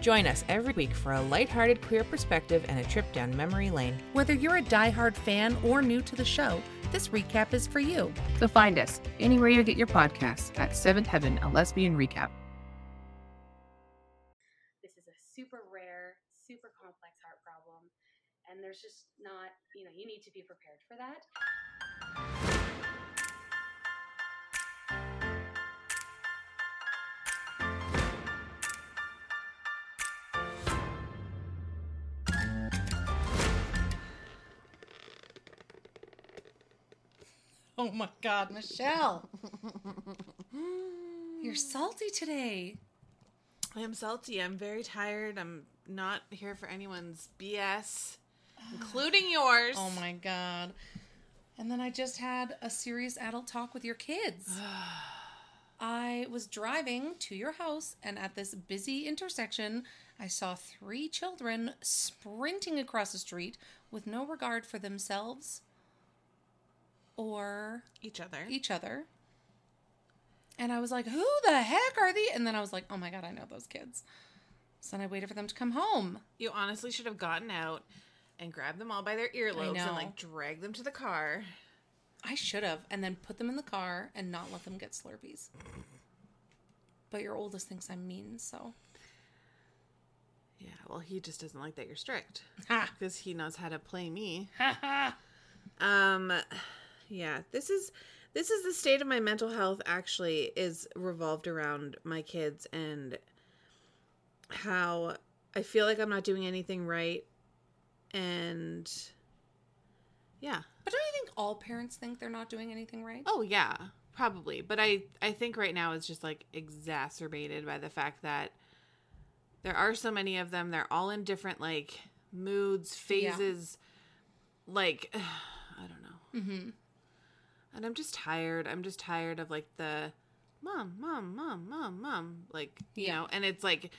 Join us every week for a lighthearted queer perspective and a trip down memory lane. Whether you're a diehard fan or new to the show, this recap is for you. So find us anywhere you get your podcasts at Seventh Heaven, a lesbian recap. this is a super rare, super complex heart problem. And there's just not, you know, you need to be prepared for that. Oh my God, Michelle. You're salty today. I am salty. I'm very tired. I'm not here for anyone's BS, including yours. Oh my God. And then I just had a serious adult talk with your kids. I was driving to your house, and at this busy intersection, I saw three children sprinting across the street with no regard for themselves or Each other. each other. And I was like, who the heck are they? And then I was like, oh my God, I know those kids. So then I waited for them to come home. You honestly should have gotten out and grabbed them all by their earlobes and like dragged them to the car. I should have, and then put them in the car and not let them get Slurpees. But your oldest thinks I'm mean, so. Yeah, well, he just doesn't like that you're strict because he knows how to play me. Ha ha! Um, yeah, this is this is the state of my mental health. Actually, is revolved around my kids and how I feel like I'm not doing anything right, and yeah. But don't you think all parents think they're not doing anything right? Oh yeah, probably. But I I think right now it's just like exacerbated by the fact that there are so many of them. They're all in different like moods, Yeah. phases. Like I don't know. Mm-hmm. And I'm just tired. I'm just tired of like the mom, mom, mom, mom, mom. Like, you Yeah. know, and it's like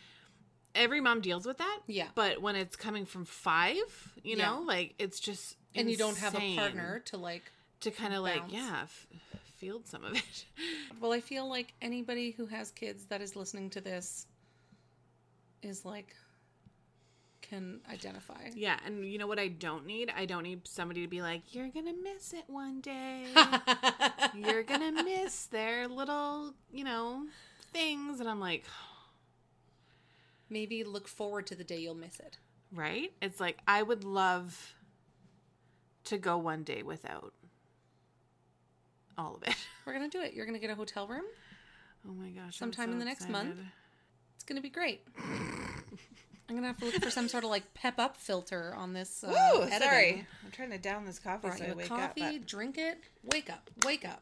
every mom deals with that. Yeah. But when it's coming from five, you Yeah. know, like it's just And you don't have a partner to like. to kind of like, yeah, f- field some of it. Well, I feel like anybody who has kids that is listening to this is like can identify. yeah. And you know what I don't need? I don't need somebody to be like, you're going to miss it one day. you're going to miss their little, you know, things. And I'm like, Maybe look forward to the day you'll miss it. right? It's like I would love to go one day without all of it. We're gonna do it. You're gonna get a hotel room. Oh my gosh! I'm Sometime so in the next month. It's gonna be great. I'm gonna have to look for some sort of like pep up filter on this. Uh, Woo, editing. sorry. I'm trying to down this coffee Brought so you I wake coffee, up. but- drink it, wake up, wake up.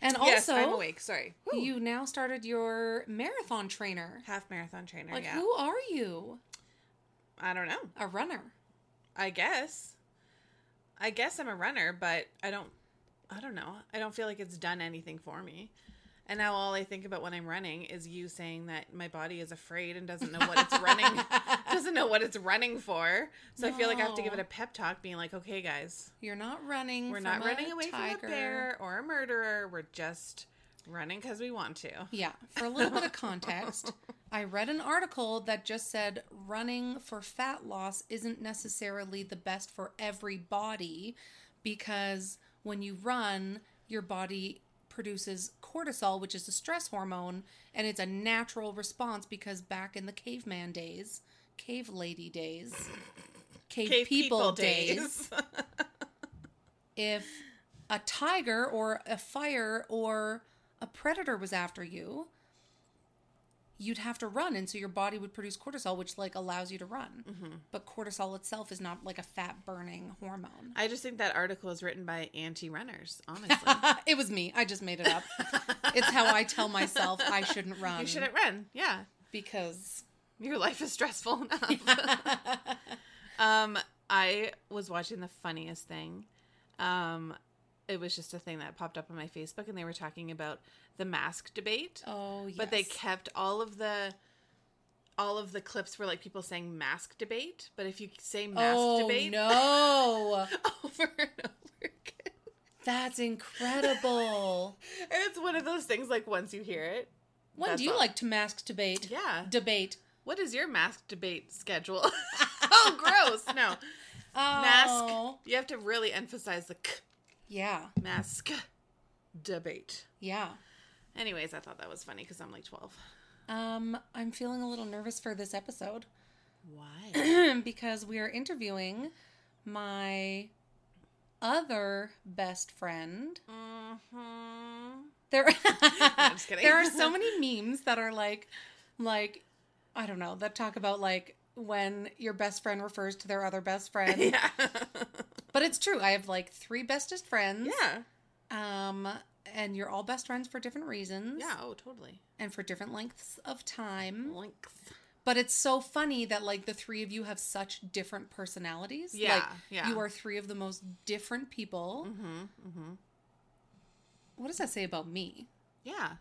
And yes, also, I'm awake. Sorry. Woo. you now started your marathon trainer. half marathon trainer. Like, yeah. who are you? I don't know. A runner. I guess. I guess I'm a runner, but I don't. I don't know. I don't feel like it's done anything for me. And now all I think about when I'm running is you saying that my body is afraid and doesn't know what it's running doesn't know what it's running for. So I feel like I have to give it a pep talk being like, "Okay, guys, You're not running. we're from not a running away tiger. from a bear or a murderer. We're just running cuz we want to." Yeah, for a little bit of context, I read an article that just said running for fat loss isn't necessarily the best for everybody because when you run, your body produces cortisol, which is a stress hormone, and it's a natural response because back in the caveman days, cave lady days, cave, Cave people, days. if a tiger or a fire or a predator was after you, you'd have to run, and so your body would produce cortisol, which like allows you to run. But cortisol itself is not like a fat burning hormone. I just think that article is written by anti-runners, honestly. it was me. I just made it up. it's how I tell myself I shouldn't run you shouldn't run. Yeah. because Your life is stressful enough. um, I was watching the funniest thing. Um, it was just a thing that popped up on my Facebook, and they were talking about the mask debate. Oh, yes. But they kept all of the all of the clips were like people saying mask debate. But if you say mask oh, debate no. over and over again, That's incredible. it's one of those things. Like once you hear it, When do you all. like to mask debate? yeah. Debate. What is your mask debate schedule? oh, gross! No Oh. mask. You have to really emphasize the k, Yeah. mask debate. Yeah. Anyways, I thought that was funny because I'm like 12. Um, I'm feeling a little nervous for this episode Why? because we are interviewing my other best friend. mm-hmm. There, I'm just kidding. there are so many memes that are like, like, I don't know, that talk about like when your best friend refers to their other best friend. yeah. But it's true. I have like three bestest friends. yeah. Um, and you're all best friends for different reasons. Yeah. Oh, totally. And for different lengths of time. Links. But it's so funny that like the three of you have such different personalities. Yeah, Like yeah. you are three of the most different people. Mm-hmm. Mm-hmm. What does that say about me? Yeah.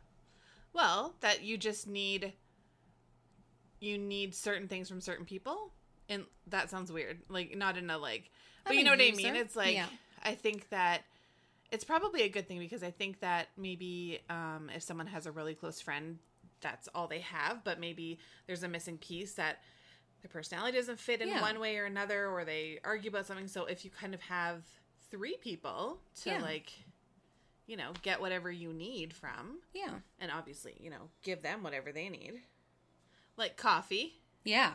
Well, that you just need you need certain things from certain people. And that sounds weird. Like not in a like but you know what I mean? It's like Yeah. I think that it's probably a good thing because I think that maybe um if someone has a really close friend, that's all they have, but maybe there's a missing piece that their personality doesn't fit in Yeah. one way or another or they argue about something. So if you kind of have three people to Yeah. like you know, get whatever you need from Yeah. and obviously, you know, give them whatever they need. Like coffee Yeah.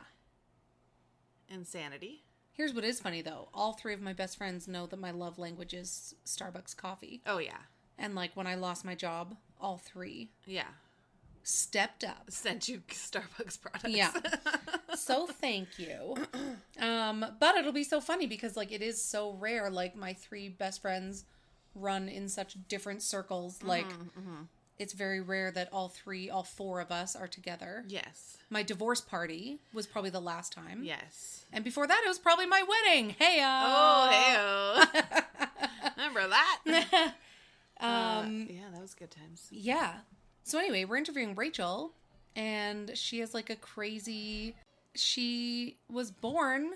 and sanity. Here's what is funny though. All three of my best friends know that my love language is Starbucks coffee. Oh yeah. And like when I lost my job, all three Yeah. stepped up. Sent you Starbucks products. Yeah. so thank you. Um, but it'll be so funny because like it is so rare. Like my three best friends run in such different circles. Like Mm-hmm, it's very rare that all three, all four of us are together. yes. My divorce party was probably the last time. Yes. And before that, it was probably my wedding. Hey, Oh, hey. Remember that? um, Uh, yeah, that was good times. Yeah. So anyway, we're interviewing Rachel, and she has like a crazy. She was born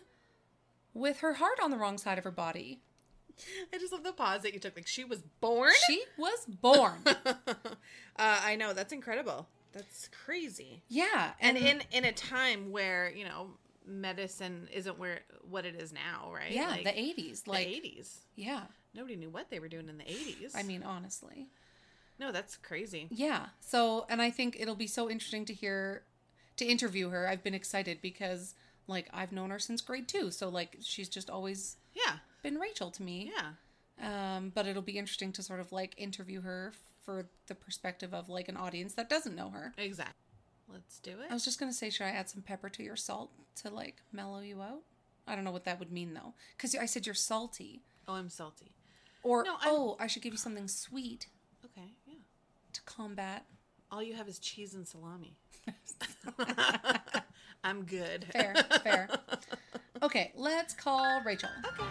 with her heart on the wrong side of her body. I just love the pause that you took. Like she was born. She was born. uh, I know that's incredible. That's crazy. yeah, And in in a time where you know medicine isn't where what it is now, right? yeah, Like, the eighties, like the eighties. yeah. Nobody knew what they were doing in the eighties. I mean, honestly, no, that's crazy. yeah. So, and I think it'll be so interesting to hear, to interview her. I've been excited because like I've known her since grade two, so like she's just always Yeah, been Rachel to me. yeah. Um, but it'll be interesting to sort of like interview her for the perspective of like an audience that doesn't know her. Exactly. Let's do it. I was just gonna say, should I add some pepper to your salt to like mellow you out? I don't know what that would mean though, because I said you're salty. oh, I'm salty. Or No, oh, I should give you something sweet Okay, yeah. to combat. All you have is cheese and salami. I'm good. Fair, fair. Okay, let's call Rachel. Hello,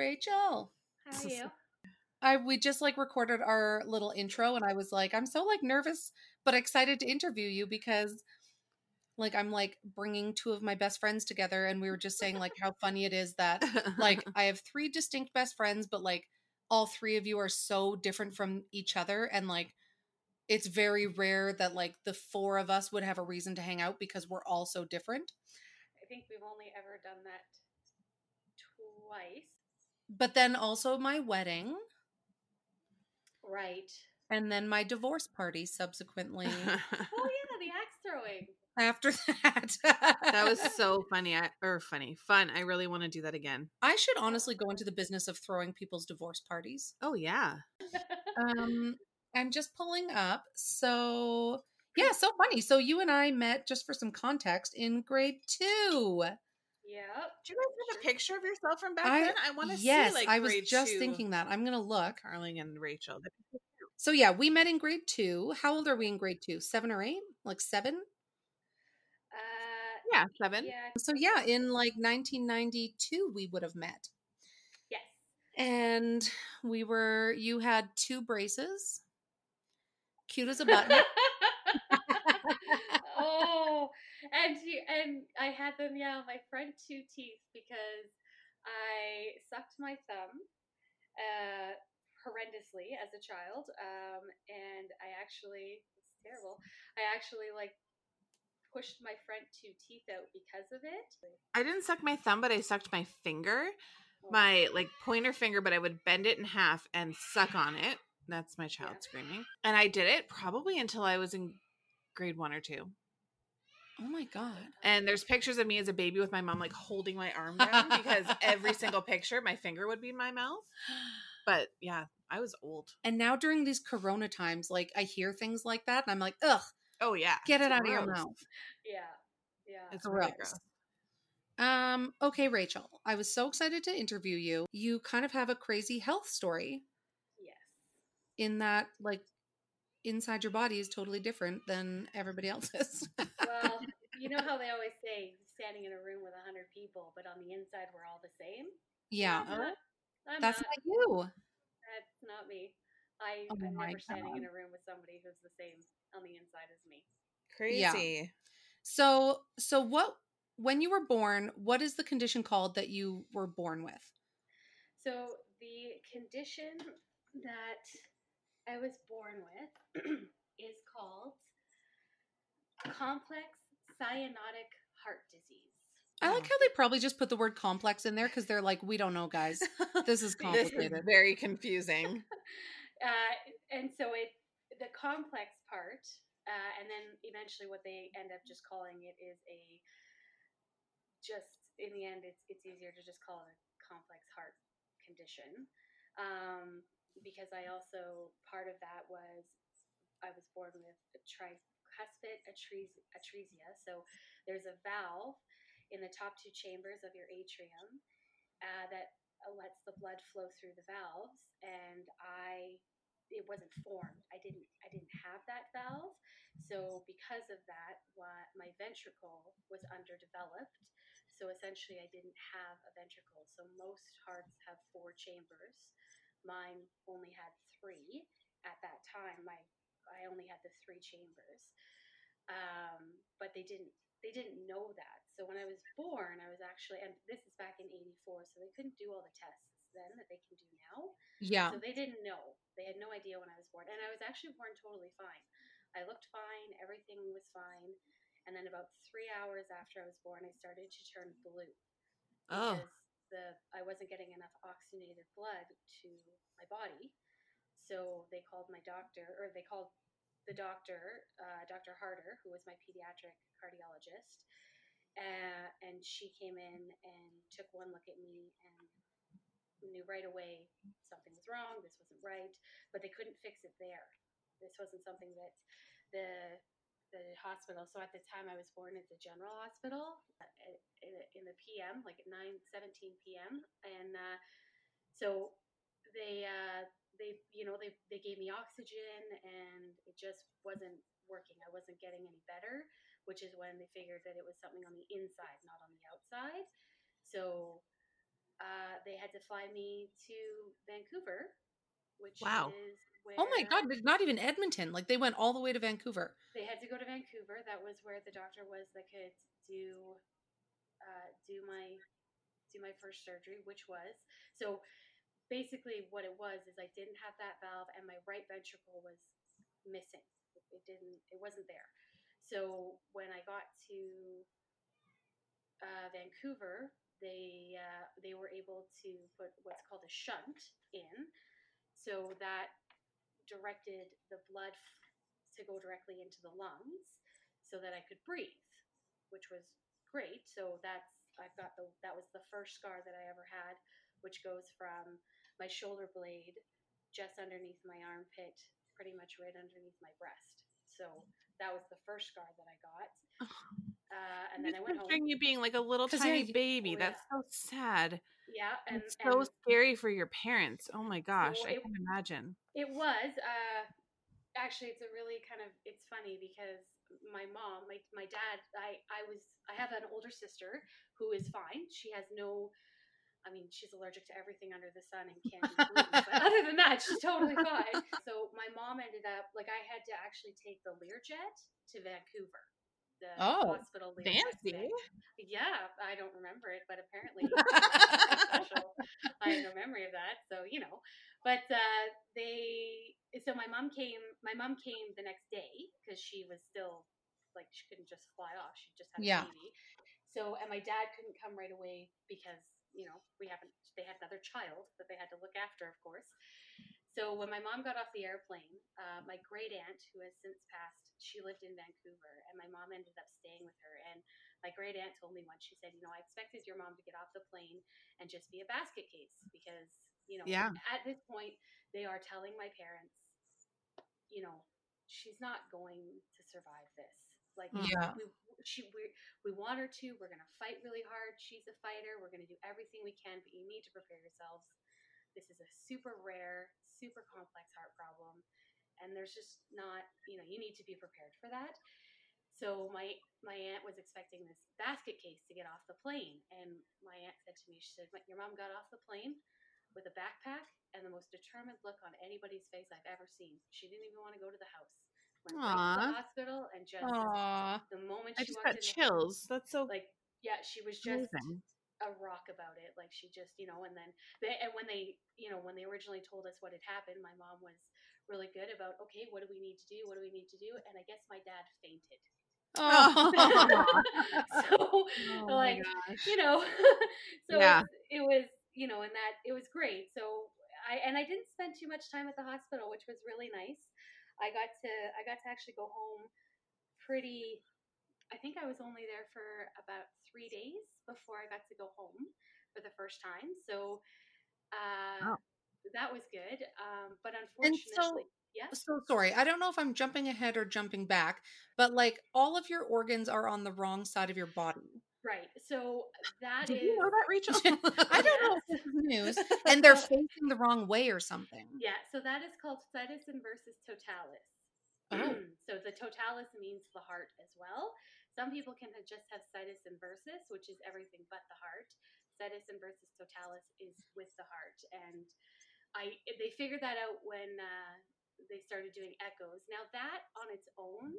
Rachel. How are you? I we just like recorded our little intro and I was like I'm so like nervous but excited to interview you because like I'm like bringing two of my best friends together and we were just saying like how funny it is that like I have three distinct best friends but like all three of you are so different from each other and like it's very rare that like the four of us would have a reason to hang out because we're all so different. I think we've only ever done that twice but then also my wedding. Right. And then my divorce party subsequently. oh yeah, the axe throwing. After that. that was so funny. I, or funny. Fun. I really want to do that again. I should honestly go into the business of throwing people's divorce parties. Oh yeah. um I'm just pulling up. So yeah, so funny. So you and I met just for some context in grade 2. Yeah. Do you guys have a picture of yourself from back I, then? I want to yes, see. Yes, like, I was just two. thinking that. I'm gonna look. Carling and Rachel. So yeah, we met in grade two. How old are we in grade two? Seven or eight? Like seven? Uh, yeah, seven. Yeah. So yeah, in like 1992, we would have met. Yes. And we were. You had two braces. Cute as a button and you, and I had them, yeah, my front two teeth because I sucked my thumb uh, horrendously as a child, um, and I actually it's terrible. I actually like pushed my front two teeth out because of it. I didn't suck my thumb, but I sucked my finger, Oh, my like pointer finger, but I would bend it in half and suck on it. That's my child Yeah. screaming. And I did it probably until I was in grade one or two. Oh my God. And there's pictures of me as a baby with my mom like holding my arm down because every single picture my finger would be in my mouth. But yeah, I was old. And now during these corona times, like I hear things like that and I'm like, ugh, Oh yeah. get it It's out of your mouth. yeah, yeah. It's really Gross. gross. Um, okay, Rachel, I was so excited to interview you. You kind of have a crazy health story yes. in that like inside your body is totally different than everybody else's. Well, you know how they always say standing in a room with a hundred people, but on the inside we're all the same. yeah. I'm not. I'm That's not. not you. That's not me. I, Oh I'm my never standing in a room with somebody who's the same on the inside as me. Crazy. Yeah. So so what when you were born, what is the condition called that you were born with? So the condition that I was born with is called complex cyanotic heart disease. I like how they probably just put the word complex in there because they're like, we don't know, guys. This is complicated. This is very confusing. Uh, and so it the complex part, uh, and then eventually what they end up just calling it is a just in the end it's it's easier to just call it a complex heart condition um, because I also part of that was I was born with a tricuspid atresia, atresia. So there's a valve in the top two chambers of your atrium uh, that lets the blood flow through the valves, and I it wasn't formed. I didn't I didn't have that valve, so because of that, my ventricle was underdeveloped. So essentially, I didn't have a ventricle. So most hearts have four chambers. Mine only had three at that time. My I only had the three chambers, um, but they didn't they didn't know that. So when I was born, I was actually and this is back in '84, so they couldn't do all the tests then that they can do now. Yeah. So they didn't know. They had no idea when I was born. And I was actually born totally fine. I looked fine. Everything was fine. And then about three hours after I was born, I started to turn blue. Oh. The I wasn't getting enough oxygenated blood to my body. So they called my doctor, or they called the doctor, uh, Dr. Harder, who was my pediatric cardiologist. Uh, and she came in and took one look at me and knew right away something was wrong, this wasn't right, but they couldn't fix it there. This wasn't something that the the hospital. So at the time I was born at the General Hospital uh, in, the PM, like at 9 17 p.m. And uh, so they uh, they you know they they gave me oxygen and it just wasn't working. I wasn't getting any better, which is when they figured that it was something on the inside, not on the outside. So uh, they had to fly me to Vancouver, which Wow. Oh my God, not even Edmonton. Like they went all the way to Vancouver. they had to go to Vancouver. That was where the doctor was that could do uh, do my do my first surgery, which was so basically what it was is I didn't have that valve and my right ventricle was missing. It, it didn't. It wasn't there. So when I got to uh, Vancouver, they uh, they were able to put what's called a shunt in, so that directed the blood to go directly into the lungs, so that I could breathe, which was great. So that's I've got the that was the first scar that I ever had, which goes from my shoulder blade just underneath my armpit, pretty much right underneath my breast. So that was the first scar that I got. Uh, and then I went home. you being like a little tiny yeah, baby. oh, That's so sad. Yeah, and It's so and scary for your parents. Oh my gosh, So I can imagine. It was. Uh, actually, it's a really kind of. It's funny because my mom, my my dad, I I was. I have an older sister who is fine. She has no. I mean, she's allergic to everything under the sun and can't eat gluten. but other than that, she's totally fine. So my mom ended up like I had to actually take the Learjet to Vancouver. The Oh, hospital Fancy. Yeah, I don't remember it, but apparently it special. I have no memory of that, so you know. But uh, they, so my mom came. My mom came the next day because she was still like she couldn't just fly off. She just had Yeah. a baby. So and my dad couldn't come right away because you know we haven't. They had another child that they had to look after, of course. So when my mom got off the airplane, uh, my great aunt, who has since passed, she lived in Vancouver, and my mom ended up staying with her. And my great aunt told me once, she said, you know, I expected your mom to get off the plane and just be a basket case because, you know, Yeah. at this point, they are telling my parents, you know, she's not going to survive this. Like, Yeah. we, she, we, we want her to. We're going to fight really hard. She's a fighter. We're going to do everything we can, but you need to prepare yourselves. This is a super rare, super complex heart problem. And there's just not, you know, you need to be prepared for that. So my my aunt was expecting this basket case to get off the plane, and my aunt said to me, she said, "Your mom got off the plane with a backpack and the most determined look on anybody's face I've ever seen. She didn't even want to go to the house. Went right to the hospital and just Aw. the moment I she just walked got in, chills. That's so like yeah, she was just amazing. a rock about it. Like she just, you know, and then they, and when they, you know, when they originally told us what had happened, my mom was really good about, okay, what do we need to do? What do we need to do? And I guess my dad fainted. Oh. so Oh like, you know, so Yeah. it, was, it was, you know, and that it was great. So I, and I didn't spend too much time at the hospital, which was really nice. I got to, I got to actually go home pretty, I think I was only there for about three days before I got to go home for the first time. So, uh, that was good. Um, but unfortunately, yeah. so sorry. I don't know if I'm jumping ahead or jumping back, but like all of your organs are on the wrong side of your body. Right. So that Did is you know that, Rachel? I don't know if this is news, and they're facing the wrong way or something. Yeah, so that is called situs inversus totalis. Oh. so the totalis means the heart as well. Some people can just have situs inversus, which is everything but the heart. Situs inversus totalis is with the heart, and I they figured that out when uh, they started doing echoes. Now that on its own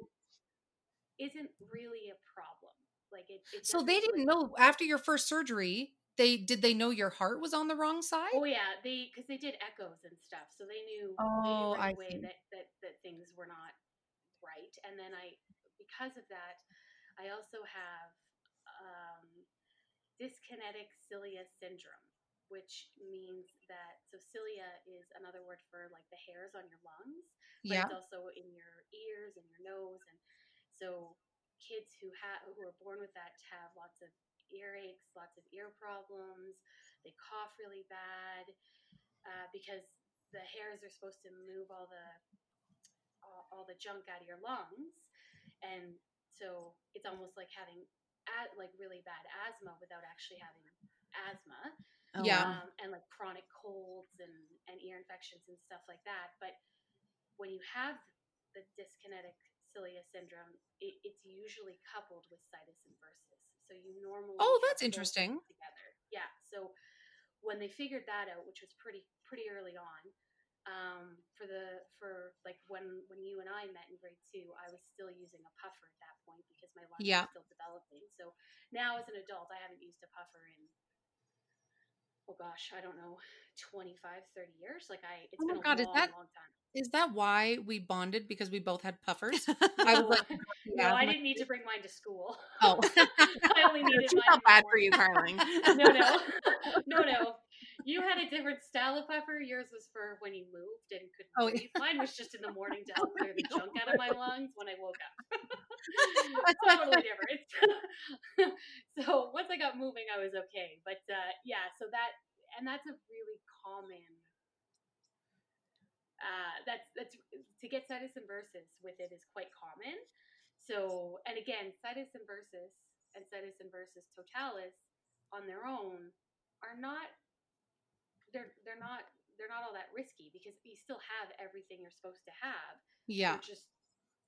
isn't really a problem. Like it. it So they didn't know after your first surgery. They did they know your heart was on the wrong side? Oh yeah, they because they did echoes and stuff, so they knew, Oh, right I away that, that that things were not right. And then I, because of that, I also have um, dyskinetic cilia syndrome, which means that so cilia is another word for like the hairs on your lungs, but yeah. it's also in your ears and your nose, and so kids who have who are born with that have lots of earaches, lots of ear problems. They cough really bad uh, because the hairs are supposed to move all the all, all the junk out of your lungs, and so it's almost like having like really bad asthma without actually having asthma Oh, Yeah. um, and like chronic colds and, and ear infections and stuff like that. But when you have the dyskinetic cilia syndrome, it, it's usually coupled with situs inversus. So you normally Oh, that's interesting. together. Yeah. So when they figured that out, which was pretty pretty early on, um, for the for like when when you and I met in grade two, I was still using a puffer at that point because my lungs Yeah. were still developing. So now as an adult, I haven't used a puffer in oh gosh, I don't know, 25, 30 years. Like I, it's Oh my been a God, is long, that- long time. Is that why we bonded because we both had puffers? I was like, no, I didn't need to bring mine to school. Oh. I only needed She mine. felt in the bad for you, Carling. no, no, no, no. You had a different style of puffer. Yours was for when you moved and couldn't Oh, yeah. Mine was just in the morning to help clear the junk out of my lungs when I woke up. totally different. so once I got moving, I was okay. But uh, yeah, so that and that's a really common. Uh, that's that's to get situs inversus with it is quite common. So and again, situs inversus and situs inversus totalis on their own are not they're they're not they're not all that risky because you still have everything you're supposed to have. Yeah, They're just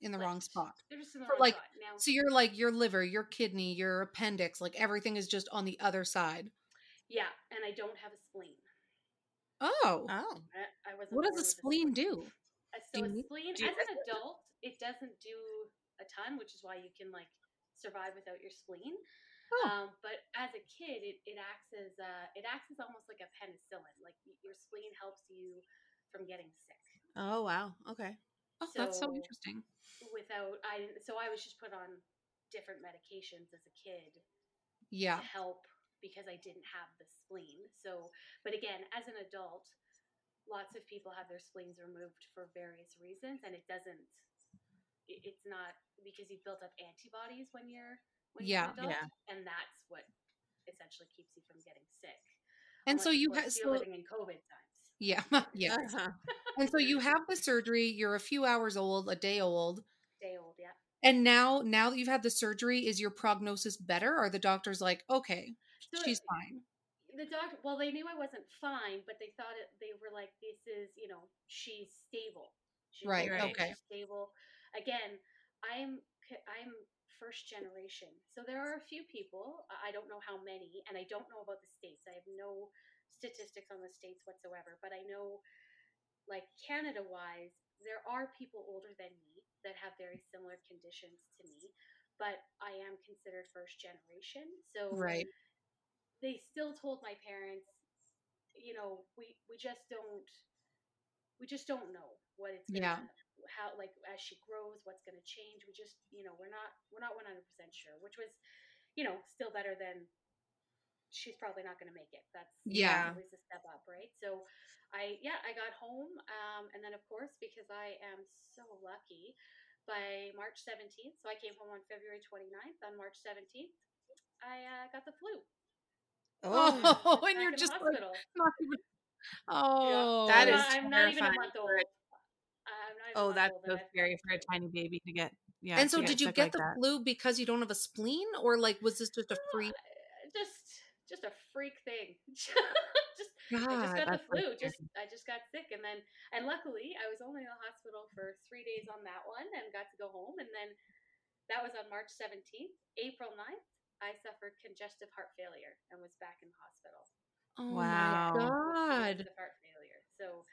in the like, wrong spot. They're just in the For, wrong like, spot. Now So you're like your liver, your kidney, your appendix, like everything is just on the other side. yeah, and I don't have a spleen. Oh, Oh. I, I what does a spleen do? Uh, Do So you a spleen, do you- as an adult, it doesn't do a ton, which is why you can like survive without your spleen. Oh. Um, but as a kid, it, it acts as uh, it acts as almost like a penicillin. Like your spleen helps you from getting sick. Oh wow. Okay. Oh, that's so So- interesting. Without I, so I was just put on different medications as a kid Yeah, to help because I didn't have the spleen. So, but again, as an adult, lots of people have their spleens removed for various reasons, and it doesn't. It's not because you've built up antibodies when you're when Yeah, you're an adult, yeah. and that's what essentially keeps you from getting sick. and so Unless, you have so living in COVID times. Yeah, yeah, Uh-huh. and so you have the surgery. You're a few hours old, a day old, Day old, yeah. and now now that you've had the surgery, is your prognosis better? Or are the doctors like, okay, So she's fine? the doctor well they knew i wasn't fine but they thought it they were like this is you know she's stable she's Right, okay, okay. she's stable again i'm I'm first generation so there are a few people i I don't know how many and i don't know about the states i have no statistics on the states whatsoever but i know like canada wise there are people older than me that have very similar conditions to me but i am considered first generation so Right. they still told my parents, you know, we we just don't we just don't know what it's Yeah. how like as she grows, what's gonna change. We just you know, we're not we're not one hundred percent sure, which was, you know, still better than she's probably not gonna make it. That's Yeah. at least a step up, right? So I yeah, I got home, um, and then of course because I am so lucky by March 17th, so I came home on February 29th. On March 17th, I uh, got the flu. Oh, Back and you're just like, not even. Oh, That I'm is not- I'm not even a terrifying month old. a- I'm not even a Oh, that's so scary for a tiny baby to get. Yeah. and so, did you get like the that. flu because you don't have a spleen, or like was this just a free? Uh, just just a freak thing. just God, I just got the flu. scary. Just I just got sick, and then and luckily I was only in the hospital for three days on that one, and got to go home. And then that was on March seventeenth. April 9th, I suffered congestive heart failure and was back in the hospital. oh Wow. my God, Congestive heart failure. So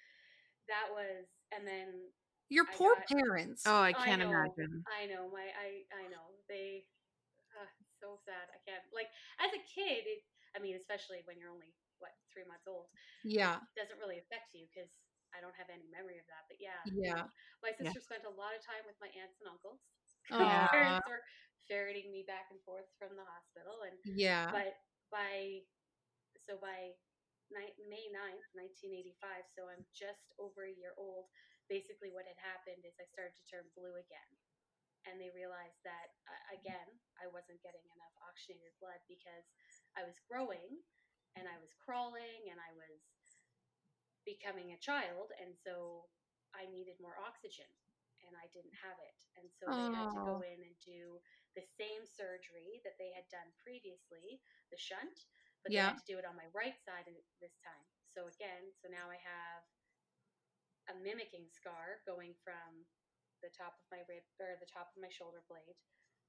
that was, and then your I poor got- parents. Oh, I I can't know. imagine. I know my I I know they uh, so sad. I can't like as a kid. It, I mean, especially when you're only what three months old, yeah, it doesn't really affect you because I don't have any memory of that. But yeah, yeah. my Yeah. sister spent a lot of time with my aunts and uncles. My parents were ferreting me back and forth from the hospital, and Yeah. but by so by ni- May 9th, 1985, so I'm just over a year old. Basically, what had happened is I started to turn blue again. And they realized that, uh, again, I wasn't getting enough oxygenated blood because I was growing and I was crawling and I was becoming a child. And so I needed more oxygen and I didn't have it. And so they had to go in and do the same surgery that they had done previously, the shunt, but Yeah. they had to do it on my right side this time. So again, so now I have a mimicking scar going from the top of my rib or the top of my shoulder blade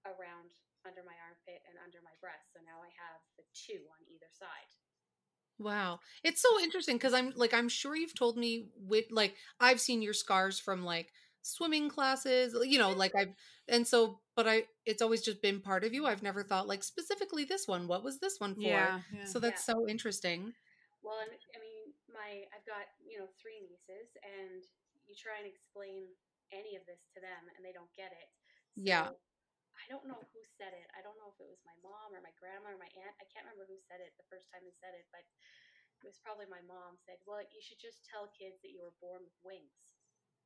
around under my armpit and under my breast. So now I have the two on either side. Wow. It's so interesting because I'm like I'm sure you've told me with like I've seen your scars from like swimming classes, you know, mm-hmm. like I've and so but I it's always just been part of you. I've never thought like specifically this one. What was this one for? Yeah. yeah. So that's so interesting. Well, I mean, my I've got you know three nieces, and you try and explain any of this to them, and they don't get it. So Yeah. I don't know who said it. I don't know if it was my mom or my grandma or my aunt. I can't remember who said it the first time they said it, but it was probably my mom said, "Well, you should just tell kids that you were born with wings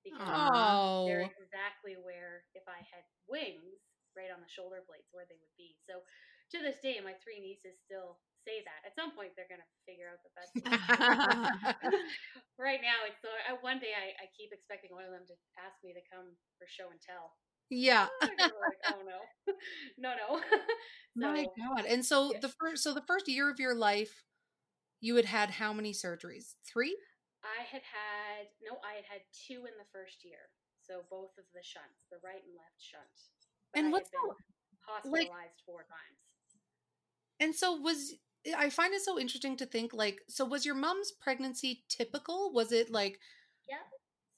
because Oh. they're exactly where if I had wings right on the shoulder blades where they would be." So to this day, my three nieces still say that. At some point, they're gonna figure out that that's right now it's so I, one day I, I keep expecting one of them to ask me to come for show and tell yeah. Like oh no no no My God. And so yeah. the first so the first year of your life you had had how many surgeries? Three? I had had no, I had had two in the first year. So both of the shunts, the right and left shunt. But And I what's the- hospitalized four times. And so was eh, I find it so interesting to think like so was your mom's pregnancy typical? Was it like Yeah.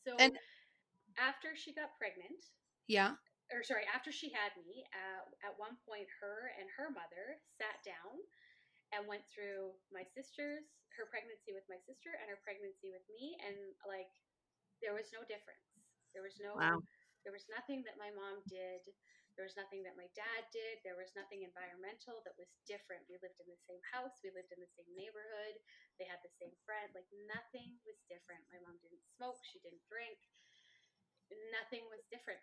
So And- after she got pregnant, yeah. or sorry, after she had me, uh, at one point, her and her mother sat down and went through my sister's, her pregnancy with my sister, and her pregnancy with me, and like there was no difference. There was no, Wow. there was nothing that my mom did. There was nothing that my dad did. There was nothing environmental that was different. We lived in the same house. We lived in the same neighborhood. They had the same friend. Like nothing was different. My mom didn't smoke. She didn't drink. Nothing was different.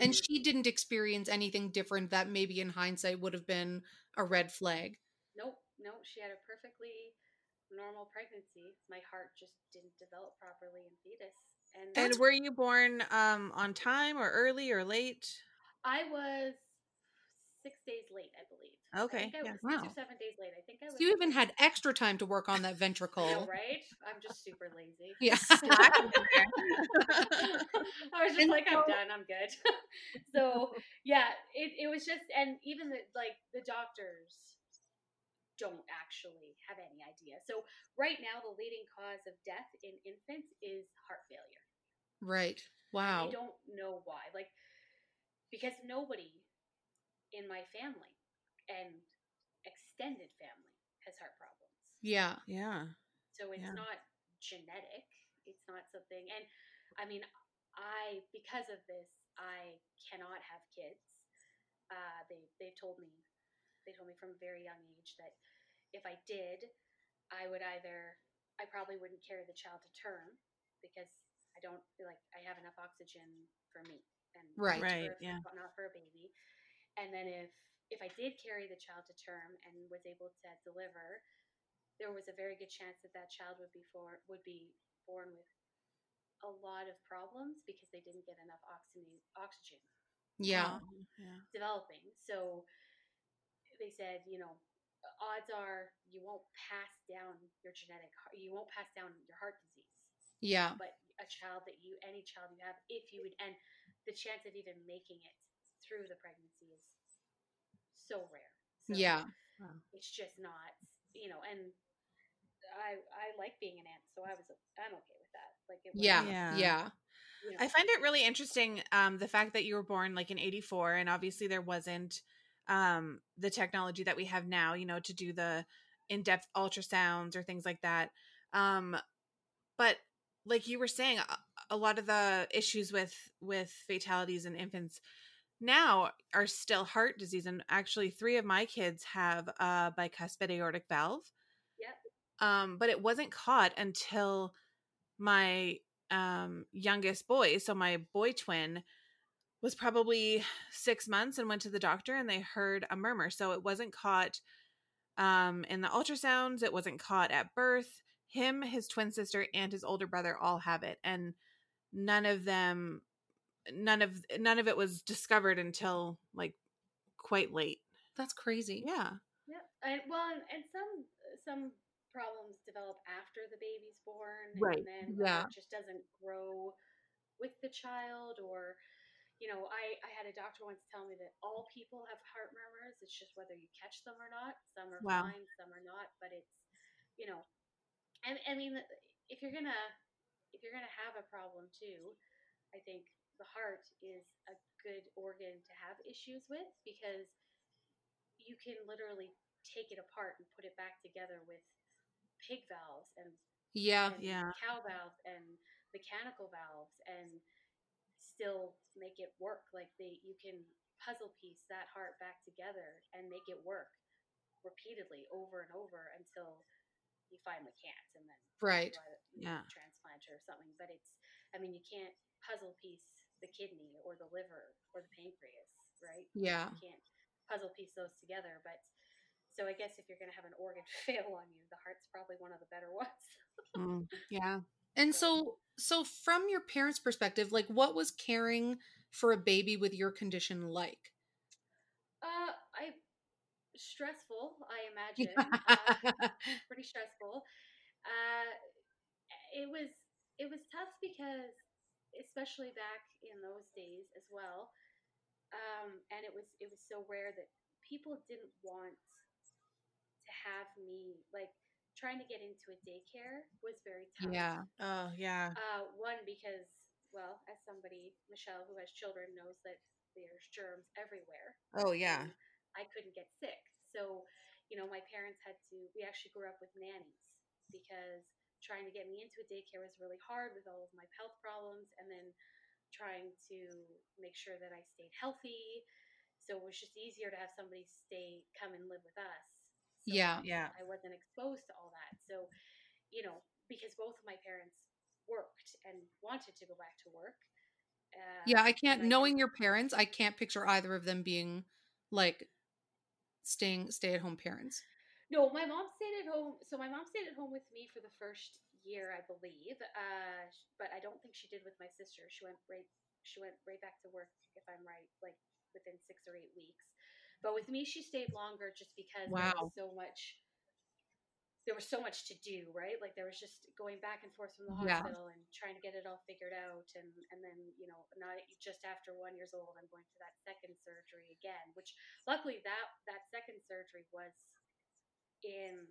And she didn't experience anything different that maybe in hindsight would have been a red flag. Nope, nope. She had a perfectly normal pregnancy. My heart just didn't develop properly in fetus. And, And were you born um on time or early or late? I was six days late, I believe. Okay, I I yeah. was six Wow. or seven days late. I think I was. So you even had extra time to work on that I know, ventricle. right? I'm just super lazy. Yeah. I was just And like, so- I'm done. I'm good. so yeah, it, it was just, and even the like the doctors don't actually have any idea. So right now, the leading cause of death in infants is heart failure. right. Wow. I don't know why. Like, because nobody in my family and extended family has heart problems. Yeah. yeah. So it's Yeah. not genetic. It's not something. And I mean, I because of this, I cannot have kids. Uh, they they told me they told me from a very young age that if I did, I would either I probably wouldn't carry the child to term because I don't feel like I have enough oxygen for me and Right. Right, for, yeah. not for a baby. And then if if I did carry the child to term and was able to deliver, there was a very good chance that that child would be for would be born with a lot of problems because they didn't get enough oxygen oxygen Yeah. Yeah. developing. So they said, you know, odds are you won't pass down your genetic heart- you won't pass down your heart disease. Yeah. But a child that you any child you have if you would and the chance of even making it through the pregnancy is so rare. So Yeah. it's just not, you know, and I I like being an aunt, so I was I'm okay with that. Like it was, Yeah. Yeah. Yeah. you know, I find it really interesting um the fact that you were born like in 84 and obviously there wasn't um the technology that we have now, you know, to do the in-depth ultrasounds or things like that. Um but like you were saying a, a lot of the issues with with fatalities in infants now are still heart disease and actually 3 of my kids have a bicuspid aortic valve. Yep. Um but it wasn't caught until my um youngest boy so my boy twin was probably six months and went to the doctor and they heard a murmur so it wasn't caught um in the ultrasounds it wasn't caught at birth him his twin sister and his older brother all have it and none of them none of none of it was discovered until like quite late That's crazy. yeah yeah, and well, and, and some some problems develop after the baby's born, Right, And then yeah. heart just doesn't grow with the child, or you know, I I had a doctor once tell me that all people have heart murmurs. It's just whether you catch them or not. Some are Wow. fine, some are not. But it's you know, I, I mean, if you're gonna if you're gonna have a problem too, I think the heart is a good organ to have issues with because you can literally take it apart and put it back together with pig valves and, Yeah. and Yeah. cow valves and mechanical valves and still make it work like they you can puzzle piece that heart back together and make it work repeatedly over and over until you finally can't and then Right. do a, you know, Yeah. transplant or something but it's i mean you can't puzzle piece the kidney or the liver or the pancreas right Yeah. you can't puzzle piece those together but so i guess if you're going to have an organ fail on you the heart's probably one of the better ones Mm, yeah And so so from your parents' perspective, like what was caring for a baby with your condition like? uh i stressful, I imagine. uh, pretty stressful. Uh, it was it was tough because, especially back in those days as well, um, and it was it was so rare that people didn't want to have me like trying to get into a daycare was very tough. Yeah. Oh yeah. Uh, one because well, as somebody Michelle who has children knows that there's germs everywhere. Oh yeah. I couldn't get sick. So, you know, my parents had to, we actually grew up with nannies because trying to get me into a daycare was really hard with all of my health problems and then trying to make sure that I stayed healthy. So it was just easier to have somebody stay, come and live with us. So Yeah. Yeah. I wasn't exposed to all that. So, you know, because both of my parents worked and wanted to go back to work. Uh, Yeah, I can't. and Knowing your parents, I can't picture either of them being like staying stay at home parents. No, my mom stayed at home. So my mom stayed at home with me for the first year, I believe. Uh, but I don't think she did with my sister. She went right. She went right back to work, if I'm right, like within six or eight weeks. But with me, she stayed longer just because there was so much. There was so much to do, right? Like there was just going back and forth from the Yeah. hospital and trying to get it all figured out, and and then you know, not just after one years old, I'm going to that second surgery again. Which luckily that that second surgery was in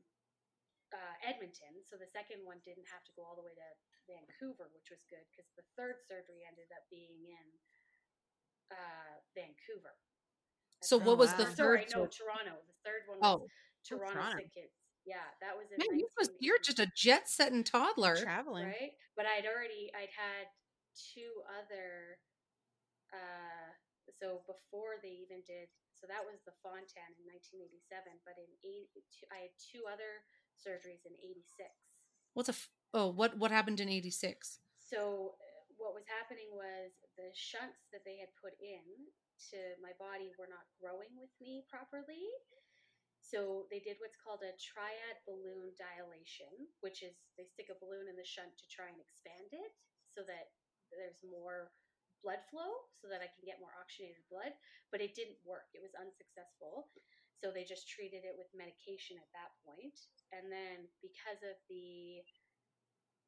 uh, Edmonton, so the second one didn't have to go all the way to Vancouver, which was good because the third surgery ended up being in uh, Vancouver. So Oh, what was wow. the Or sorry, third? no, Toronto. The third one was oh, Toronto, Toronto. Sick Kids. Yeah, that was in. man, you was, you're just a jet setting toddler. Traveling. right. But I'd already I'd had two other. Uh, so before they even did, so that was the Fontan in 1987. But in eight, I had two other surgeries in '86. What's a f- oh what what happened in '86? So uh, what was happening was the shunts that they had put in to my body were not growing with me properly. So they did what's called a triad balloon dilation, which is they stick a balloon in the shunt to try and expand it so that there's more blood flow so that I can get more oxygenated blood, but it didn't work. It was unsuccessful. So they just treated it with medication at that point. And then because of the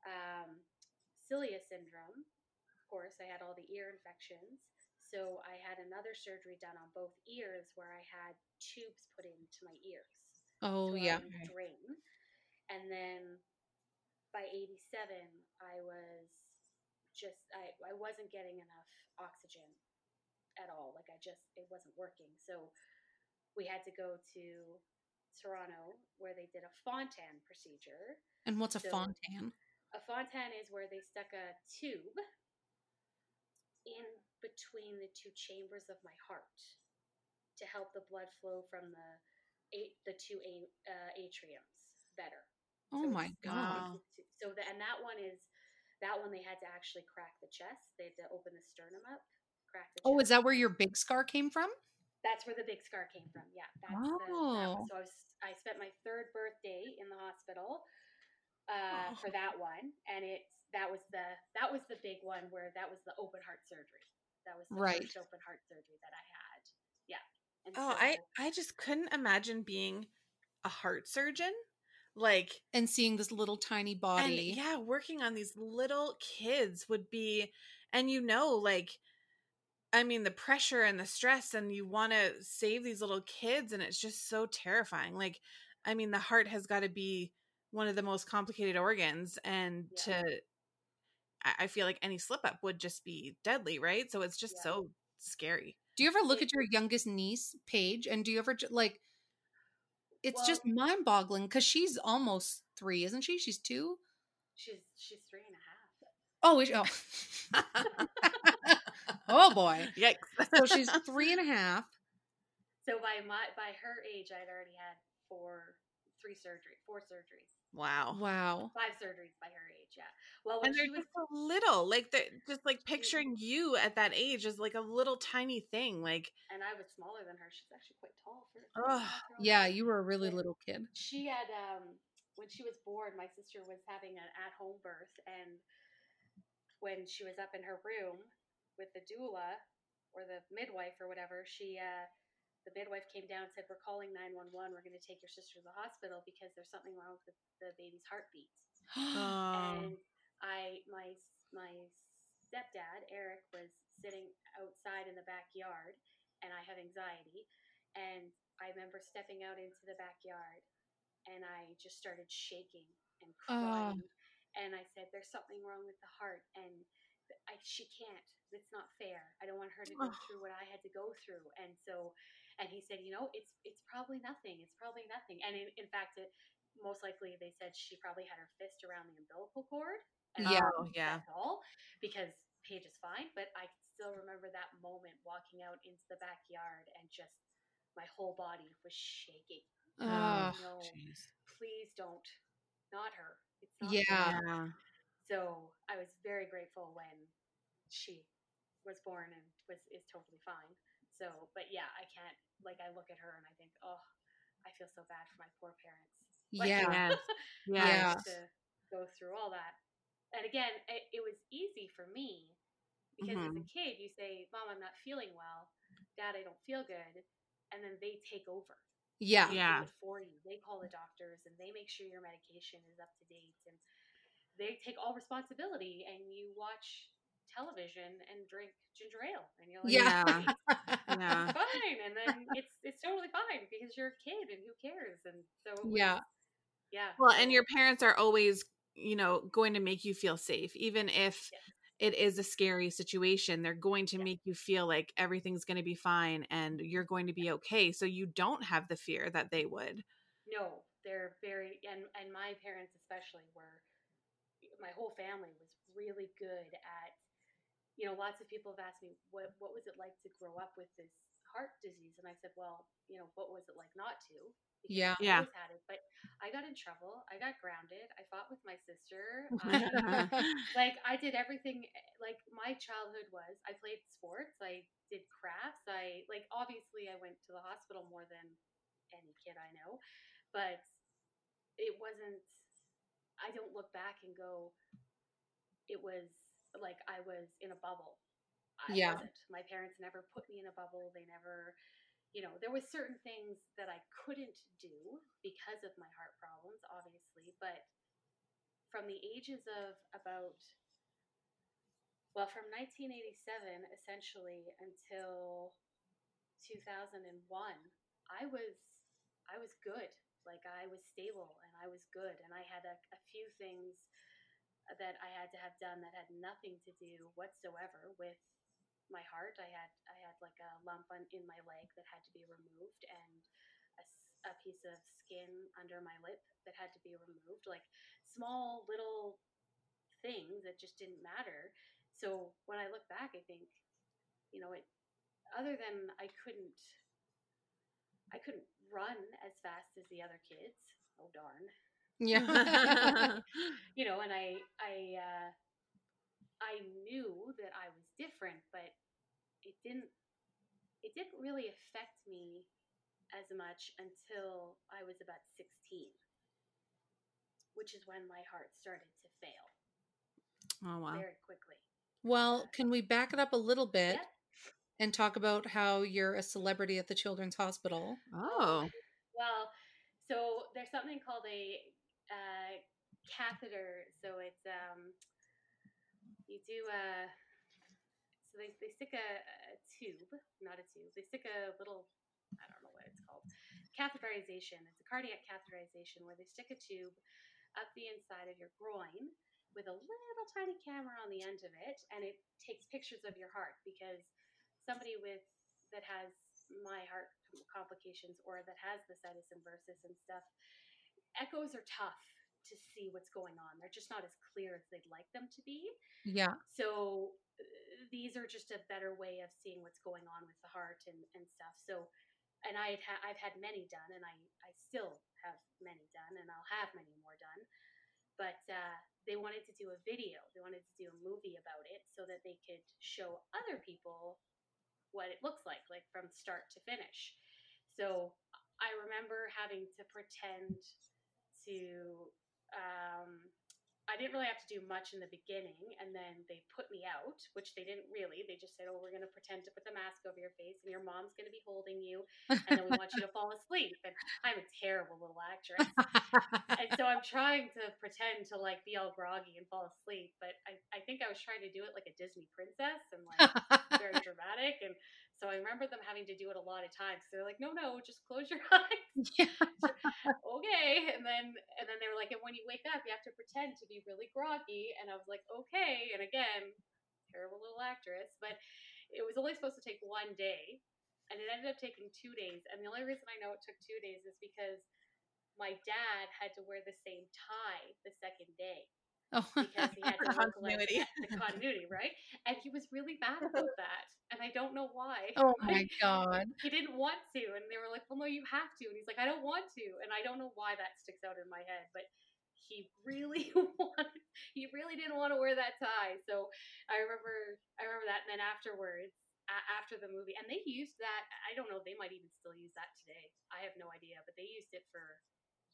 um, cilia syndrome, of course, I had all the ear infections. So I had another surgery done on both ears where I had tubes put into my ears. Oh to yeah. allow me to drain. And then by 87, I was just, I, I wasn't getting enough oxygen at all. Like I just, it wasn't working. So we had to go to Toronto where they did a Fontan procedure. And what's a So- fontan? A Fontan is where they stuck a tube in between the two chambers of my heart to help the blood flow from the a- the two a- uh, atriums better. Oh So my god. So the, and that one is that one they had to actually crack the chest. They had to open the sternum up, crack the. Oh, is that where your big scar came from? That's where the big scar came from. Yeah, that's the, that Oh. one. So I was I spent my third birthday in the hospital uh, Oh. for that one, and it that was the that was the big one where that was the open heart surgery. That was the Right. first open heart surgery that I had. Yeah. And Oh, so, I I just couldn't imagine being a heart surgeon. Like And seeing this little tiny and body. yeah, working on these little kids would be and you know like I mean the pressure and the stress and you want to save these little kids and it's just so terrifying. Like I mean the heart has got to be one of the most complicated organs and Yeah. to I I feel like any slip up would just be deadly, right? So it's just Yeah. so scary. Do you ever look at your youngest niece, Paige, and do you ever like? It's just mind boggling because she's almost three, isn't she? She's two. she's she's three and a half. Oh, is- oh, oh boy. Yikes. So she's three and a half. So by my by her age, I'd already had four, three surgery, four surgeries, wow. Wow. five surgeries by her age. Yeah. Well, when and they're she was just so little like they're just like picturing you at that age is like a little tiny thing like and I was smaller than her. She's actually quite tall for. a three-and-a-half-year-old. Yeah, you were a really But little kid. She had um when she was born, my sister was having an at-home birth, and when she was up in her room with the doula or the midwife or whatever, she uh the midwife came down and said, "We're calling nine one one. We're going to take your sister to the hospital because there's something wrong with the baby's heartbeat." Oh. and I my my stepdad Eric was sitting outside in the backyard, and I have anxiety, and I remember stepping out into the backyard, and I just started shaking and oh. crying, and I said, "There's something wrong with the heart," and I, she can't. It's not fair. I don't want her to go Oh. through what I had to go through, and so, and he said, you know, it's it's probably nothing. It's probably nothing. And in, in fact, it most likely they said she probably had her fist around the umbilical cord. And Yeah. Oh, yeah. all because Paige is fine. But I can still remember that moment walking out into the backyard and just my whole body was shaking. Oh, no, jeez. please don't, not her. It's not Yeah. her. Yeah. So I was very grateful when she was born and was is totally fine. So, but yeah, I can't like I look at her and I think, oh, I feel so bad for my poor parents. Like, Yeah. Yes. Yeah. Yes. to go through all that. And again, it, it was easy for me because as a mm-hmm. kid, you say, "Mom, I'm not feeling well. Dad, I don't feel good," and then they take over. Yeah. They Yeah. do it for you. They call the doctors and they make sure your medication is up to date and they take all responsibility. And you watch television and drink ginger ale, and you're like, Yeah. Yeah. fine. And then it's it's totally fine because you're a kid and who cares? And so it was- Yeah. yeah. Well, and your parents are always, you know, going to make you feel safe, even if Yes. it is a scary situation. They're going to Yeah. make you feel like everything's going to be fine and you're going to be okay. So you don't have the fear that they would. No, they're very and and my parents especially were my whole family was really good at you know, lots of people have asked me what what was it like to grow up with this heart disease and I said, well, you know, what was it like not to? Because Yeah. I Yeah. had it, but I got in trouble. I got grounded. I fought with my sister. I, like I did everything eh, like my childhood was. I played sports. I did crafts. I like obviously I went to the hospital more than any kid I know, but it wasn't. I don't look back and go. It was like I was in a bubble. I Yeah. wasn't. My parents never put me in a bubble. They never, you know, there was certain things that I couldn't do because of my heart problems, obviously, but from the ages of about well from 1987 essentially until 2001 i was i was good like i was stable and i was good and i had a, a few things that i had to have done that had nothing to do whatsoever with my heart i had i had like a lump on, in my leg that had to be removed and a, a, piece of skin under my lip that had to be removed like small little things that just didn't matter so when I look back, I think, you know, it. Other than I couldn't, I couldn't run as fast as the other kids. Oh darn! Yeah. You know, and I, I, uh, I knew that I was different, but it didn't. It didn't really affect me as much until I was about sixteen, which is when my heart started to fail Oh, wow. very quickly. well, can we back it up a little bit Yep. and talk about how you're a celebrity at the Children's Hospital? Oh. Well, so there's something called a uh, catheter. So it's um, you do a so they, they stick a, a tube, not a tube. They stick a little I don't know what it's called catheterization. It's a cardiac catheterization where they stick a tube up the inside of your groin with a little tiny camera on the end of it, and it takes pictures of your heart because somebody with that has my heart complications or that has the situs inversus and stuff, echoes are tough to see what's going on. They're just not as clear as they'd like them to be. Yeah. So uh, these are just a better way of seeing what's going on with the heart and, and stuff. So, and I had ha- I've had many done, and I I still have many done, and I'll have many more done. But uh, they wanted to do a video. They wanted to do a movie about it so that they could show other people what it looks like, like from start to finish. So I remember having to pretend to. Um, I didn't really have to do much in the beginning, and then they put me out, which they didn't really. They just said, "Oh, we're going to pretend to put the mask over your face, and your mom's going to be holding you, and then we want you to fall asleep." And I'm a terrible little actress, and so I'm trying to pretend to like be all groggy and fall asleep, but I, I think I was trying to do it like a Disney princess and like very dramatic, and so I remember them having to do it a lot of times. They're like, "No, no, just close your eyes." yeah. okay and then and then they were like and when you wake up you have to pretend to be really groggy and i was like okay and again terrible little actress but it was only supposed to take one day and it ended up taking two days and the only reason i know it took two days is because my dad had to wear the same tie the second day Oh. because he had to Continuity. the continuity right and he was really mad about that and i don't know why oh my god. he didn't want to and they were like well no you have to and he's like i don't want to and i don't know why that sticks out in my head but he really wanted he really didn't want to wear that tie so i remember i remember that and then afterwards a- after the movie and they used that i don't know they might even still use that today i have no idea but they used it for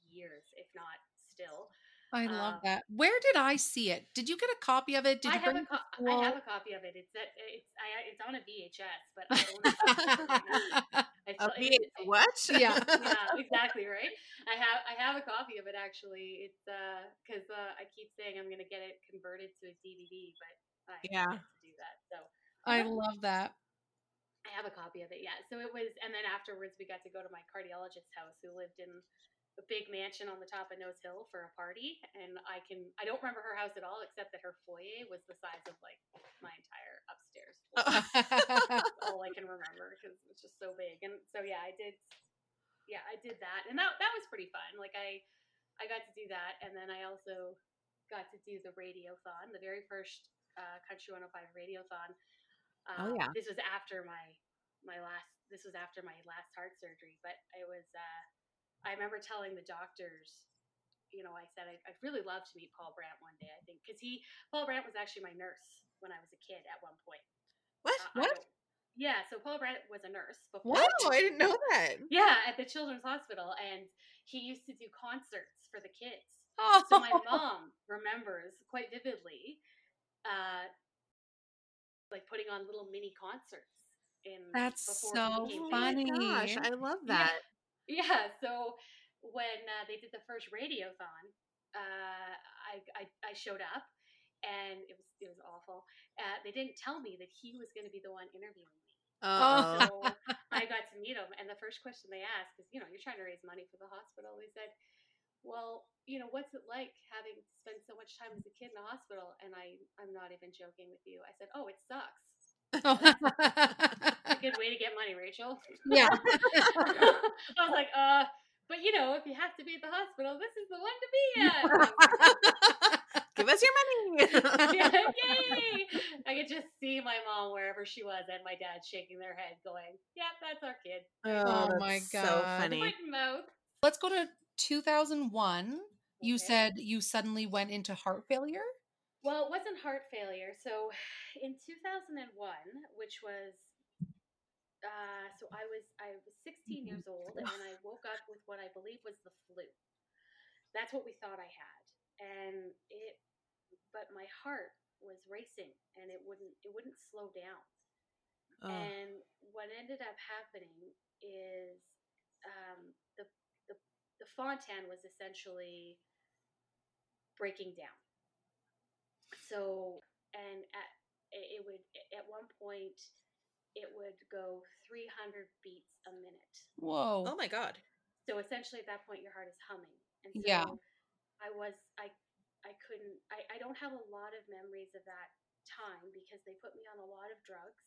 years if not still I love Um, that. Where did I see it? Did you get a copy of it? Did I you have bring a co- I have a copy of it. It's at, it's I, it's on a VHS, but I own it. I A still- V- it- it- what? Yeah. yeah, exactly right. I have I have a copy of it actually. It's uh because uh, I keep saying I'm gonna get it converted to a DVD, but I Yeah. have to do that. So I love that. I have a copy of it. Yeah. So it was, and then afterwards we got to go to my cardiologist's house, who lived in a big mansion on the top of Nose Hill for a party. And I can I don't remember her house at all, except that her foyer was the size of like my entire upstairs. floor. all I can remember because it was just so big. And so yeah, I did. Yeah, I did that, and that that was pretty fun. Like I, I got to do that, and then I also got to do the radiothon, the very first uh, Country 105 radiothon. Oh, Um, yeah. This was after my my last. This was after my last heart surgery, but it was. Uh, I remember telling the doctors. You know, I said I, I'd really love to meet Paul Brandt one day. I think because he, Paul Brandt was actually my nurse when I was a kid at one point. What? Uh, What? Yeah, so Paul Brandt was a nurse before. Oh, I didn't know that. Yeah, at the Children's Hospital, and he used to do concerts for the kids. Oh, So my mom remembers quite vividly, uh, like putting on little mini concerts in. That's so Oh funny. gosh, I love that. Yeah, so when uh, they did the first radiothon, uh, I, I I showed up, and it was it was awful. Uh, they didn't tell me that he was going to be the one interviewing me. Oh. So I got to meet him, and the first question they asked, because you know you're trying to raise money for the hospital, they said, "Well, you know, what's it like having spent so much time as a kid in a hospital?" And I I'm not even joking with you. I said, "Oh, it sucks." A good way to get money, Rachel. yeah. I was like, uh, but you know, if you have to be at the hospital, this is the one to be at. Give us your money. Yeah, Yay! I could just see my mom wherever she was and my dad shaking their head, going, "Yep, that's our kid." Oh that's my god. So funny. Mouth. Let's go to 2001. You said you suddenly went into heart failure. Well, it wasn't heart failure. So, in 2001, which was, uh, so I was I was 16 years old, and I woke up with what I believe was the flu. That's what we thought I had, and it, but my heart was racing, and it wouldn't it wouldn't slow down. Oh. And what ended up happening is um, the, the the fontan was essentially breaking down. So and at it it would at one point it would go 300 beats a minute. Whoa. oh my god. So essentially at that point your heart is humming. And so Yeah. I was I I couldn't I, I don't have a lot of memories of that time because they put me on a lot of drugs.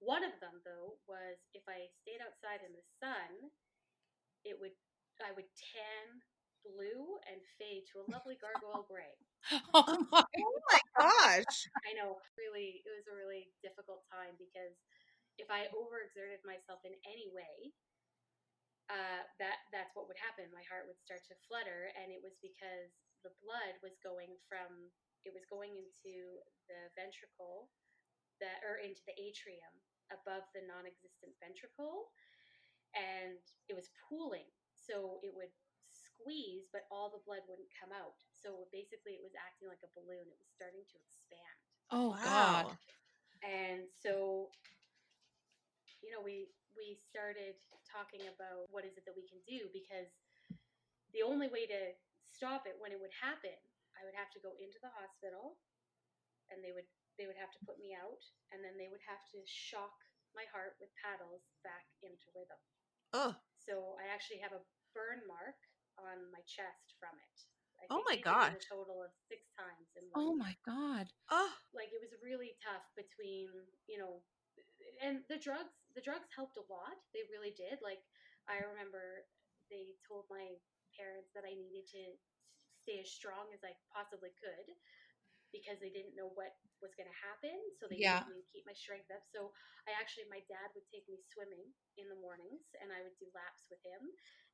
One of them though was if I stayed outside in the sun, it would I would tan blue and fade to a lovely gargoyle gray. Oh my. Oh my gosh. I know, really, it was a really difficult time because if I overexerted myself in any way, uh, that that's what would happen. My heart would start to flutter, and it was because the blood was going from it was going into the ventricle that or into the atrium above the non-existent ventricle, and it was pooling, so it would squeeze, but all the blood wouldn't come out. So basically, it was acting like a balloon. It was starting to expand. Oh Wow. God. And so, you know, we we started talking about what is it that we can do because the only way to stop it when it would happen, I would have to go into the hospital, and they would they would have to put me out, and then they would have to shock my heart with paddles back into rhythm. Oh, So I actually have a burn mark on my chest from it. I Oh my god! did it gosh. A total of six times. Oh my God. oh, like it was really tough between you know and the drugs the drugs helped a lot. They really did. Like i remember they told my parents that i needed to stay as strong as i possibly could because they didn't know what was going to happen so they Yeah. me keep my strength up. So i actually my dad would take me swimming in the mornings and i would do laps with him.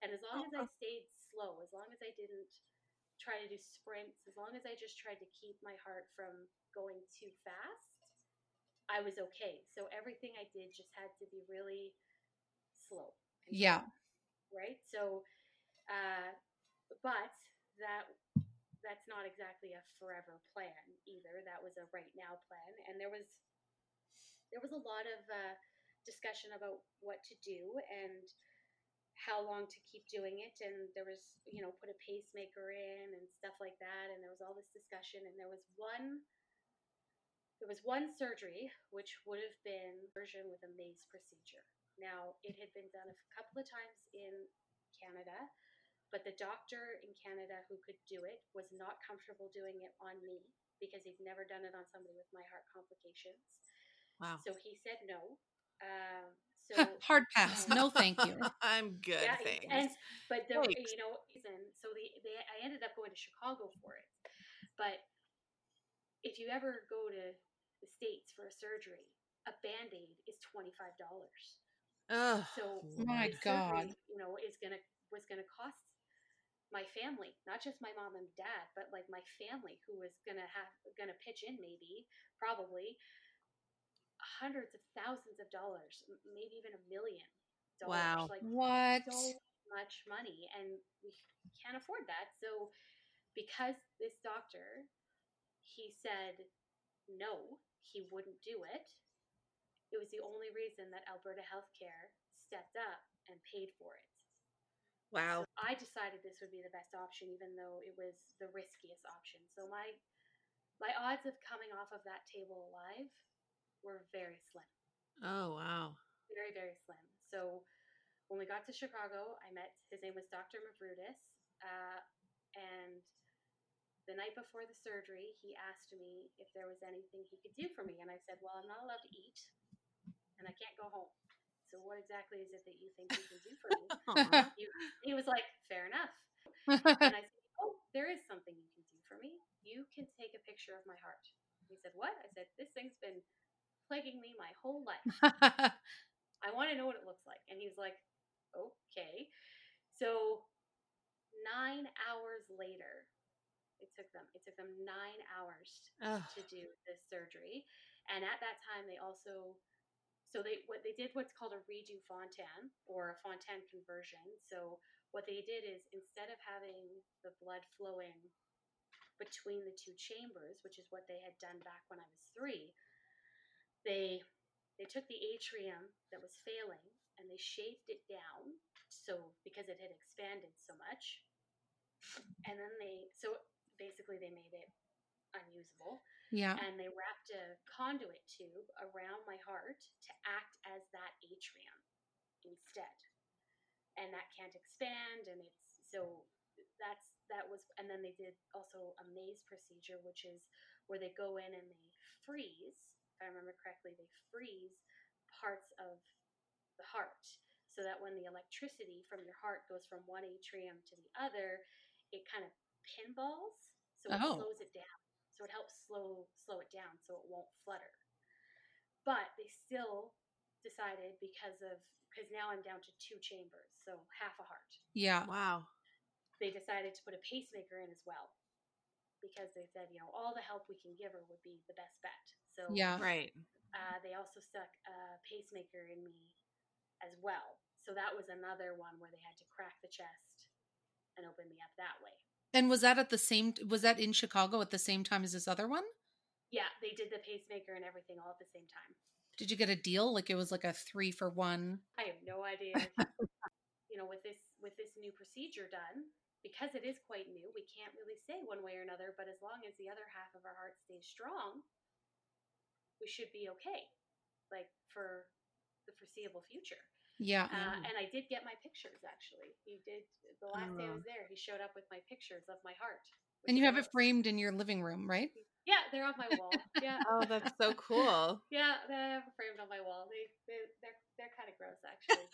And as long as i oh. stayed slow as long as i didn't try to do sprints as long as i just tried to keep my heart from going too fast i was okay. So everything i did just had to be really slow Yeah. right? So uh but that that's not exactly a forever plan either. That was a right now plan and there was there was a lot of uh, discussion about what to do and how long to keep doing it and there was you know put a pacemaker in and stuff like that and there was all this discussion and there was one there was one surgery which would have been version with a maze procedure now it had been done a couple of times in canada but the doctor in canada who could do it was not comfortable doing it on me because he'd never done it on somebody with my heart complications wow. so he said no um, so Hard pass. No, thank you. I'm good, yeah, thanks. and but the Thanks. you know reason so the they I ended up going to Chicago for it, but if you ever go to the states for a surgery, a band aid is twenty five dollars. Oh, So My God. surgery, you know, is gonna was gonna cost my family, not just my mom and dad, but like my family who was gonna have gonna pitch in maybe, probably hundreds of thousands of dollars, maybe even a million Wow. Like What? so much money and we can't afford that. So because this doctor he said no, he wouldn't do it. It was the only reason that Alberta Healthcare stepped up and paid for it. wow. I decided this would be the best option even though it was the riskiest option. So my my odds of coming off of that table alive were very slim Oh, wow. very very slim so when we got to chicago i met his name was dr Mavroudis uh, and the night before the surgery he asked me if there was anything he could do for me and i said well i'm not allowed to eat and i can't go home. So what exactly is it that you think you can do for me? He, he was like fair enough. And i said oh there is something you can do for me. You can take a picture of my heart. He said what? I said this thing's been plaguing me my whole life. I want to know what it looks like. And he was like, okay. So nine hours later, it took them, it took them nine hours Ugh. to do this surgery. And at that time, they also, so they, what they did what's called a redo Fontan or a Fontan conversion. So what they did is instead of having the blood flowing between the two chambers, which is what they had done back when I was three, they they took the atrium that was failing and they shaved it down so because it had expanded so much and then they so basically they made it unusable. Yeah. and they wrapped a conduit tube around my heart to act as that atrium instead. And that can't expand and it's so that's that was and then they did also a maze procedure which is where they go in and they freeze if i remember correctly they freeze parts of the heart. So that when the electricity from your heart goes from one atrium to the other it kind of pinballs so it Oh. slows it down so it helps slow slow it down so it won't flutter but they still decided because of because now i'm down to two chambers so half a heart Yeah. Wow. they decided to put a pacemaker in as well because they said you know all the help we can give her would be the best bet so Yeah. Right. uh, they also stuck a pacemaker in me as well so that was another one where they had to crack the chest and open me up that way. And was that at the same? Was that in Chicago at the same time as this other one? Yeah, they did the pacemaker and everything all at the same time. Did you get a deal? Like it was like a three for one. I have no idea. you know, with this with this new procedure done, because it is quite new, we can't really say one way or another. But as long as the other half of our heart stays strong, we should be okay, like for the foreseeable future. Yeah. Uh, and I did get my pictures actually. He did the last day I Oh. was there. He showed up with my pictures of my heart. and you have it framed in your living room, right? Yeah, they're on my wall. Yeah, Oh, that's so cool. yeah, they have it framed on my wall. They, they they're they're kind of gross actually.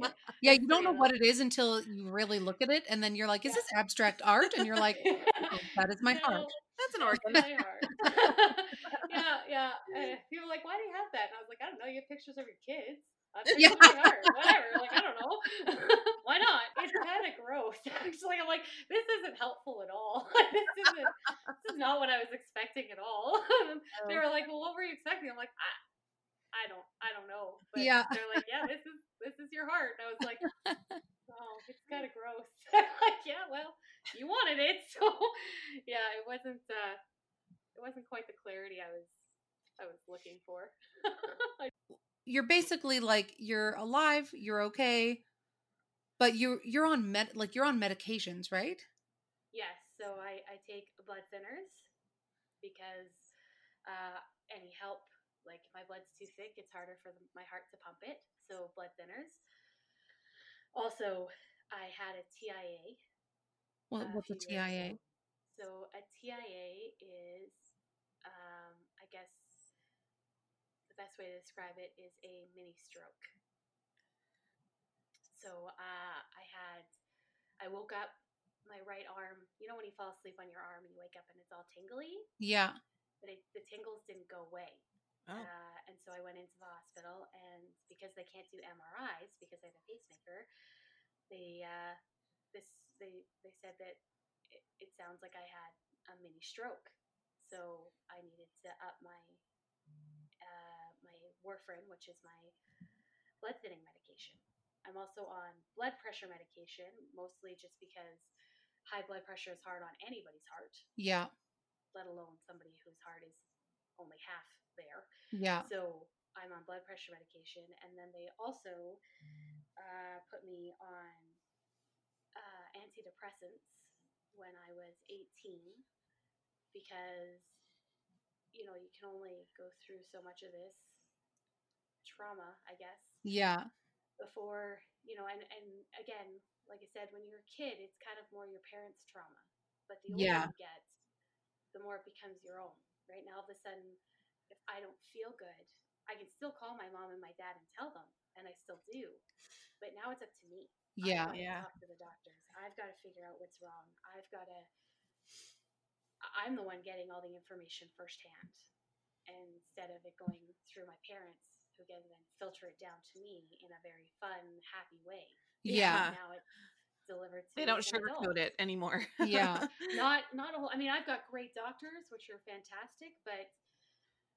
like. Yeah, you don't know what it is until you really look at it, and then you're like, "Is Yeah. this abstract art?" And you're like, "Oh, "That is my No, heart." That's an that's organ. my heart. yeah, yeah. Uh, people are like, why do you have that? And I was like, I don't know. You have pictures of your kids. Yeah. pictures of my. Whatever. Like, I don't know. why not? It's kind of gross. Actually, I'm like, this isn't helpful at all. this isn't. This is not what I was expecting at all. they were like, well, what were you expecting? I'm like, I, I don't, I don't know. But Yeah. They're like, yeah, this is this is your heart. And I was like, oh, it's kind of gross. I'm like, yeah, well, you wanted it, so yeah, it wasn't. uh It wasn't quite the clarity I was I was looking for. You're basically like you're alive, you're okay, but you're you're on med like you're on medications, right? yes, so I I take blood thinners because uh any help like if my blood's too thick, it's harder for the, my heart to pump it. So blood thinners. Also, I had a TIA What, uh, what's a few TIA? So a TIA is, um, I guess, best way to describe it is a mini stroke. So uh, I had, I woke up, my right arm. You know when you fall asleep on your arm and you wake up and it's all tingly, Yeah. but it, the tingles didn't go away. Oh. Uh, and so I went into the hospital, and because they can't do MRIs because I have a pacemaker, they uh, this they they said that it, it sounds like I had a mini stroke, so I needed to up my my warfarin, which is my blood thinning medication. I'm also on blood pressure medication, mostly just because high blood pressure is hard on anybody's heart, Yeah. let alone somebody whose heart is only half there. Yeah. So I'm on blood pressure medication, and then they also uh, put me on uh, antidepressants when I was 18 because you know you can only go through so much of this trauma, I guess, Yeah. before you know. And and again, like I said, when you're a kid, it's kind of more your parents' trauma, but the older Yeah. you get, the more it becomes your own. Right now, all of a sudden, if I don't feel good, I can still call my mom and my dad and tell them, and I still do. But now it's up to me. Yeah. I've got to Yeah. Talk to the doctors. I've got to figure out what's wrong. I've got to. I'm the one getting all the information firsthand, instead of it going through my parents, who can then filter it down to me in a very fun, happy way. Yeah. Now it's delivered to They don't an adult. sugarcoat it anymore. Yeah. Not not a whole. I mean, I've got great doctors, which are fantastic, but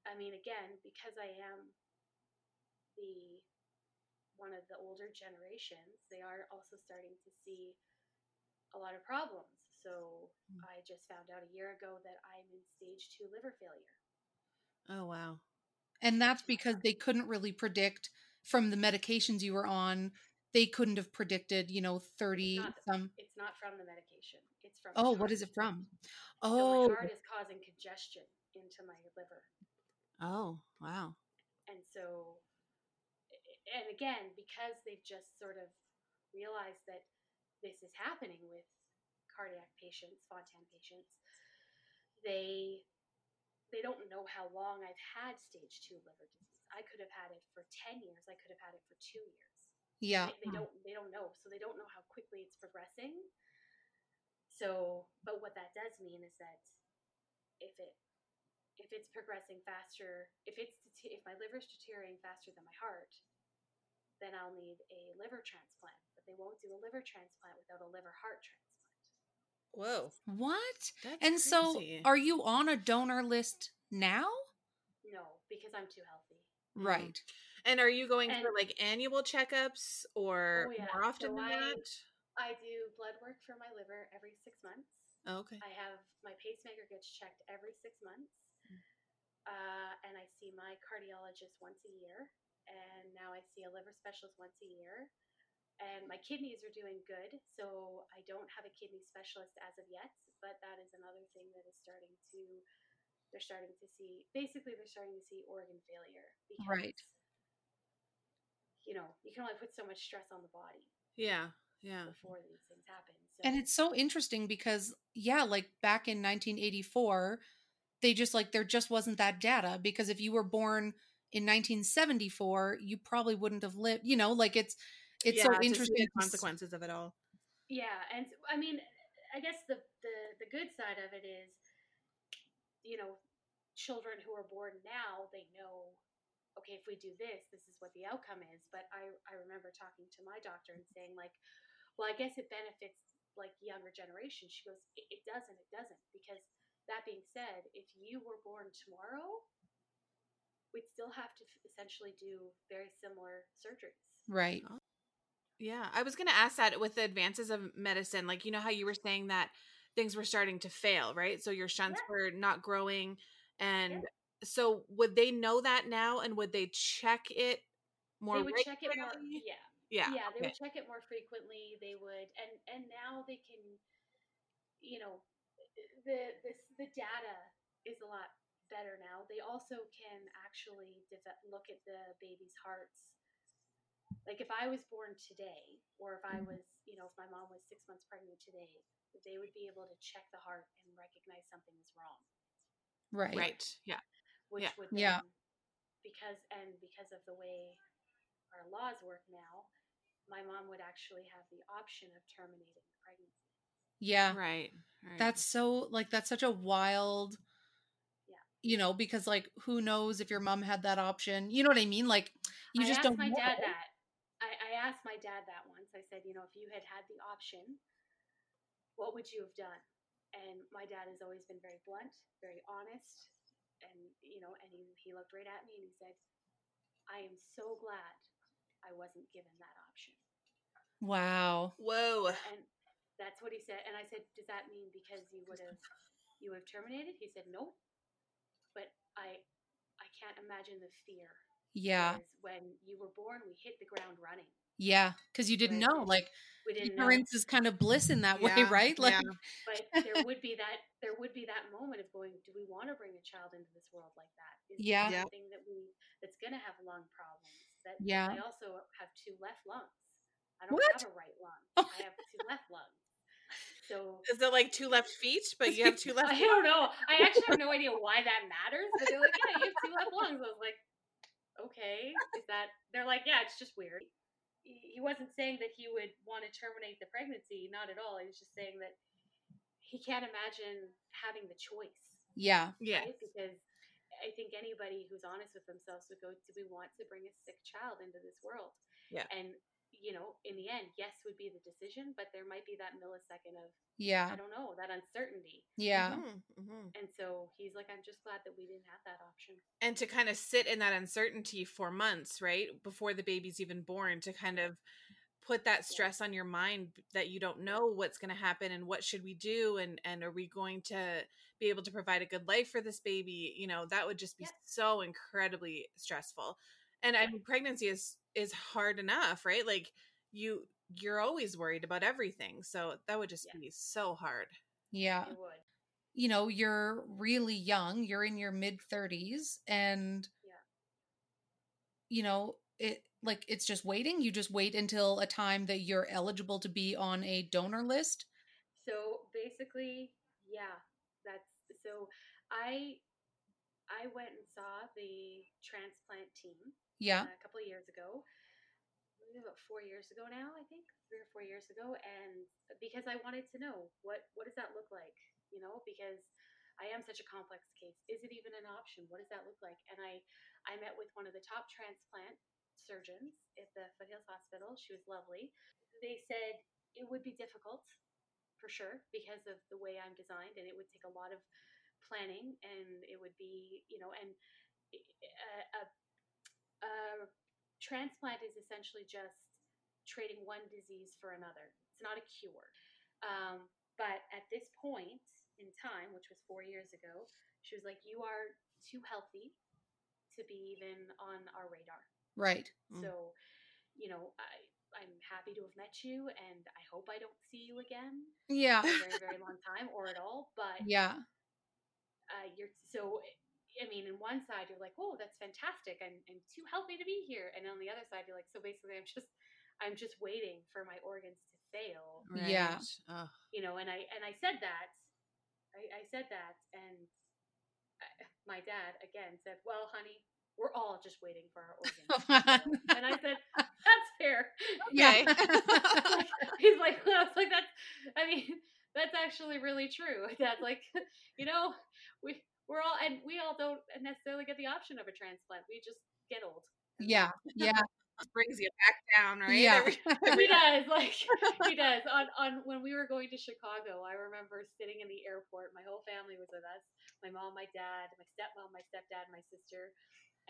I mean, again, because I am the one of the older generations, they are also starting to see a lot of problems. So Mm. I just found out a year ago that I'm in stage two liver failure. oh wow. And that's because they couldn't really predict from the medications you were on. They couldn't have predicted, you know, 30 Not- some. It's not from the medication. It's from. Oh, what is it from? So Oh, my heart is causing congestion into my liver. Oh wow. And so, and again, because they've just sort of realized that this is happening with cardiac patients, Fontan patients, they they don't know how long I've had stage two liver disease. I could have had it for ten years. I could have had it for two years. yeah. They, they hmm. don't they don't know, so they don't know how quickly it's progressing. So, but what that does mean is that if it if it's progressing faster, if it's dete- if my liver's deteriorating faster than my heart, then I'll need a liver transplant. But they won't do a liver transplant without a liver heart transplant. Whoa. What? That's And so, are you on a donor list now? No, because I'm too healthy. Right. And are you going for like annual checkups or Oh, yeah. more often So than I- that? I do blood work for my liver every six months. Oh, okay. I have my pacemaker gets checked every six months. Mm. Uh, and I see my cardiologist once a year. And now I see a liver specialist once a year. And my kidneys are doing good. So I don't have a kidney specialist as of yet. But that is another thing that is starting to, they're starting to see, basically, they're starting to see organ failure. Because, Right. You know, you can only put so much stress on the body Yeah. Yeah. before these things happen. So, And it's so interesting because yeah, like back in 1984, they just like there just wasn't that data because if you were born in 1974, you probably wouldn't have lived, you know, like it's it's yeah, so interesting the consequences of it all. Yeah, and i mean, I guess the the the good side of it is, you know, children who are born now they know, okay, if we do this, this is what the outcome is. But I I remember talking to my doctor and saying like, well, I guess it benefits like younger generation. She goes, it, it doesn't, it doesn't, because that being said, if you were born tomorrow, we'd still have to f- essentially do very similar surgeries. right. Oh. Yeah, I was going to ask that with the advances of medicine, like you know how you were saying that things were starting to fail, right? So your shunts Yeah. were not growing, and Yeah. so would they know that now, and would they check it more? they would check it more. Yeah. Yeah, yeah they okay. would check it more frequently they would and and now they can you know the this the data is a lot better now they also can actually deve- look at the baby's hearts like if i was born today or if i mm-hmm. was you know if my mom was six months pregnant today they would be able to check the heart and recognize something is wrong Right. right. Yeah, which Yeah. would Yeah. because and because of the way our laws work now, my mom would actually have the option of terminating the pregnancy. Yeah. right. right. That's so like that's such a wild Yeah. you know, because like who knows if your mom had that option. You know what I mean? Like you I just asked don't my know. dad that. I, I asked my dad that once. I said, you know, if you had had the option, what would you have done? And my dad has always been very blunt, very honest, and you know, and he, he looked right at me and he said, "I am so glad I wasn't given that option." Wow. Whoa. and that's what he said and i said does that mean because you would have you would have terminated he said nope but i i can't imagine the fear Yeah. Whereas when you were born we hit the ground running Yeah, cuz you didn't Right. know like we know ignorance is kind of bliss in that way, right? Like yeah. but there would be that there would be that moment of going do we want to bring a child into this world like that is Yeah. this Yeah. something that we that's going to have lung problems that Yeah. i also have two left lungs i don't What? have a right lung oh i have two left lungs so Is it like two left feet, but you have two left? I don't know. I actually have no idea why that matters, but they're like, yeah, you have two left lungs. I was like, okay, is that? They're like, yeah, it's just weird. He he wasn't saying that he would want to terminate the pregnancy, not at all. He was just saying that he can't imagine having the choice, yeah. Yeah. right? Because I think anybody who's honest with themselves would go, do we want to bring a sick child into this world? Yeah. And you know, in the end, yes would be the decision, but there might be that millisecond of Yeah. I don't know that uncertainty. Yeah. Mhm, mhm. And so he's like, I'm just glad that we didn't have that option. and to kind of sit in that uncertainty for months, right? Before the baby's even born, to kind of put that stress on your mind that you don't know what's going to happen and what should we do and and are we going to be able to provide a good life for this baby you know that would just be Yeah. so incredibly stressful and i mean pregnancy is is hard enough right like you you're always worried about everything so that would just Yeah. be so hard Yeah. It would. You know, you're really young, you're in your mid 30s and Yeah. you know, it like it's just waiting. You just wait until a time that you're eligible to be on a donor list. So basically, yeah, that's so I I went and saw the transplant team Yeah. a couple of years ago. About four years ago now, I think three or four years ago, and uh, because I wanted to know what what does that look like, you know, because I am such a complex case. Is it even an option? What does that look like? And I I met with one of the top transplant surgeons at the Foothills Hospital. She was lovely. They said it would be difficult for sure because of the way I'm designed, and it would take a lot of planning, and it would be, you know, and eh, eh, a, a, a transplant is essentially just trading one disease for another. It's not a cure. Um, but at this point in time, which was four years ago, she was like, "You are too healthy to be even on our radar." Right. Mm. So, you know, I I'm happy to have met you, and I hope I don't see you again Yeah. for a very very long time or at all. But Yeah. uh, you're so. I mean, in one side you're like, "Oh, that's fantastic! I'm I'm too healthy to be here," and on the other side you're like, "So basically, I'm just I'm just waiting for my organs to fail." Yeah. Ugh. you know and i and i said that i, I said that and I, my dad again said well honey we're all just waiting for our organs and i said that's fair Okay. he's like i was like that's i mean that's actually really true dad's like you know we we're all and we all don't necessarily get the option of a transplant we just get old yeah. Yeah. Brings you back down, right? Yeah. he does like he does on on when we were going to chicago i remember sitting in the airport my whole family was with us my mom my dad my stepmom my stepdad my sister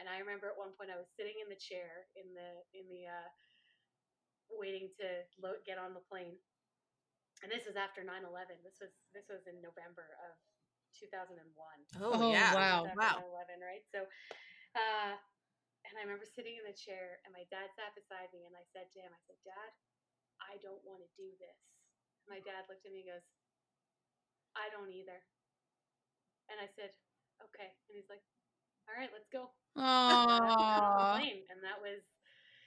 and i remember at one point i was sitting in the chair in the in the uh waiting to lo- get on the plane and this was after 9-11 this was this was in november of 2001 Oh, Oh, yeah. wow. after Wow. 9/11, right? So, uh, and I remember sitting in the chair, and my dad sat beside me, and I said to him, I said, Dad, I don't want to do this. My dad looked at me and goes, I don't either. And I said, okay. And he's like, all right, let's go. So I got on the Oh. and that was,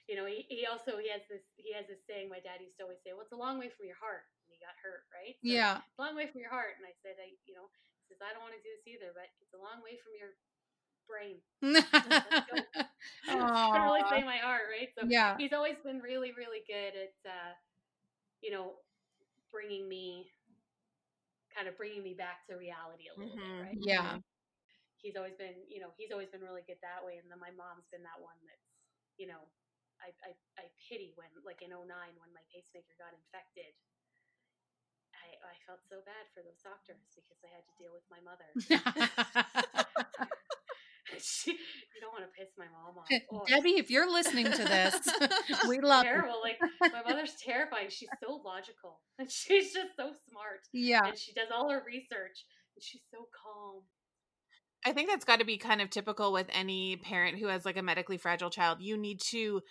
you know, he, he also he has this he has this saying. My dad used to always say, "Well, it's a long way from your heart." And he got hurt, right? So, Yeah. long way from your heart. And I said, I, you know, says, I don't want to do this either, but it's a long way from your brain. I really say my heart, right? So Yeah. he's always been really, really good at, uh, you know, bringing me, kind of bringing me back to reality a little Mhm. bit, right? Yeah. He's always been, you know, he's always been really good that way. And then my mom's been that one that's, you know, I, I, I pity when, like in 09, when my pacemaker got infected. I, I felt so bad for those doctors because I had to deal with my mother. she, you don't want to piss my mom off. Oh, Debbie, if you're listening to this, we love you. terrible. Like my mother's terrifying. She's so logical and she's just so smart. Yeah. And she does all her research and she's so calm. I think that's got to be kind of typical with any parent who has like a medically fragile child. You need to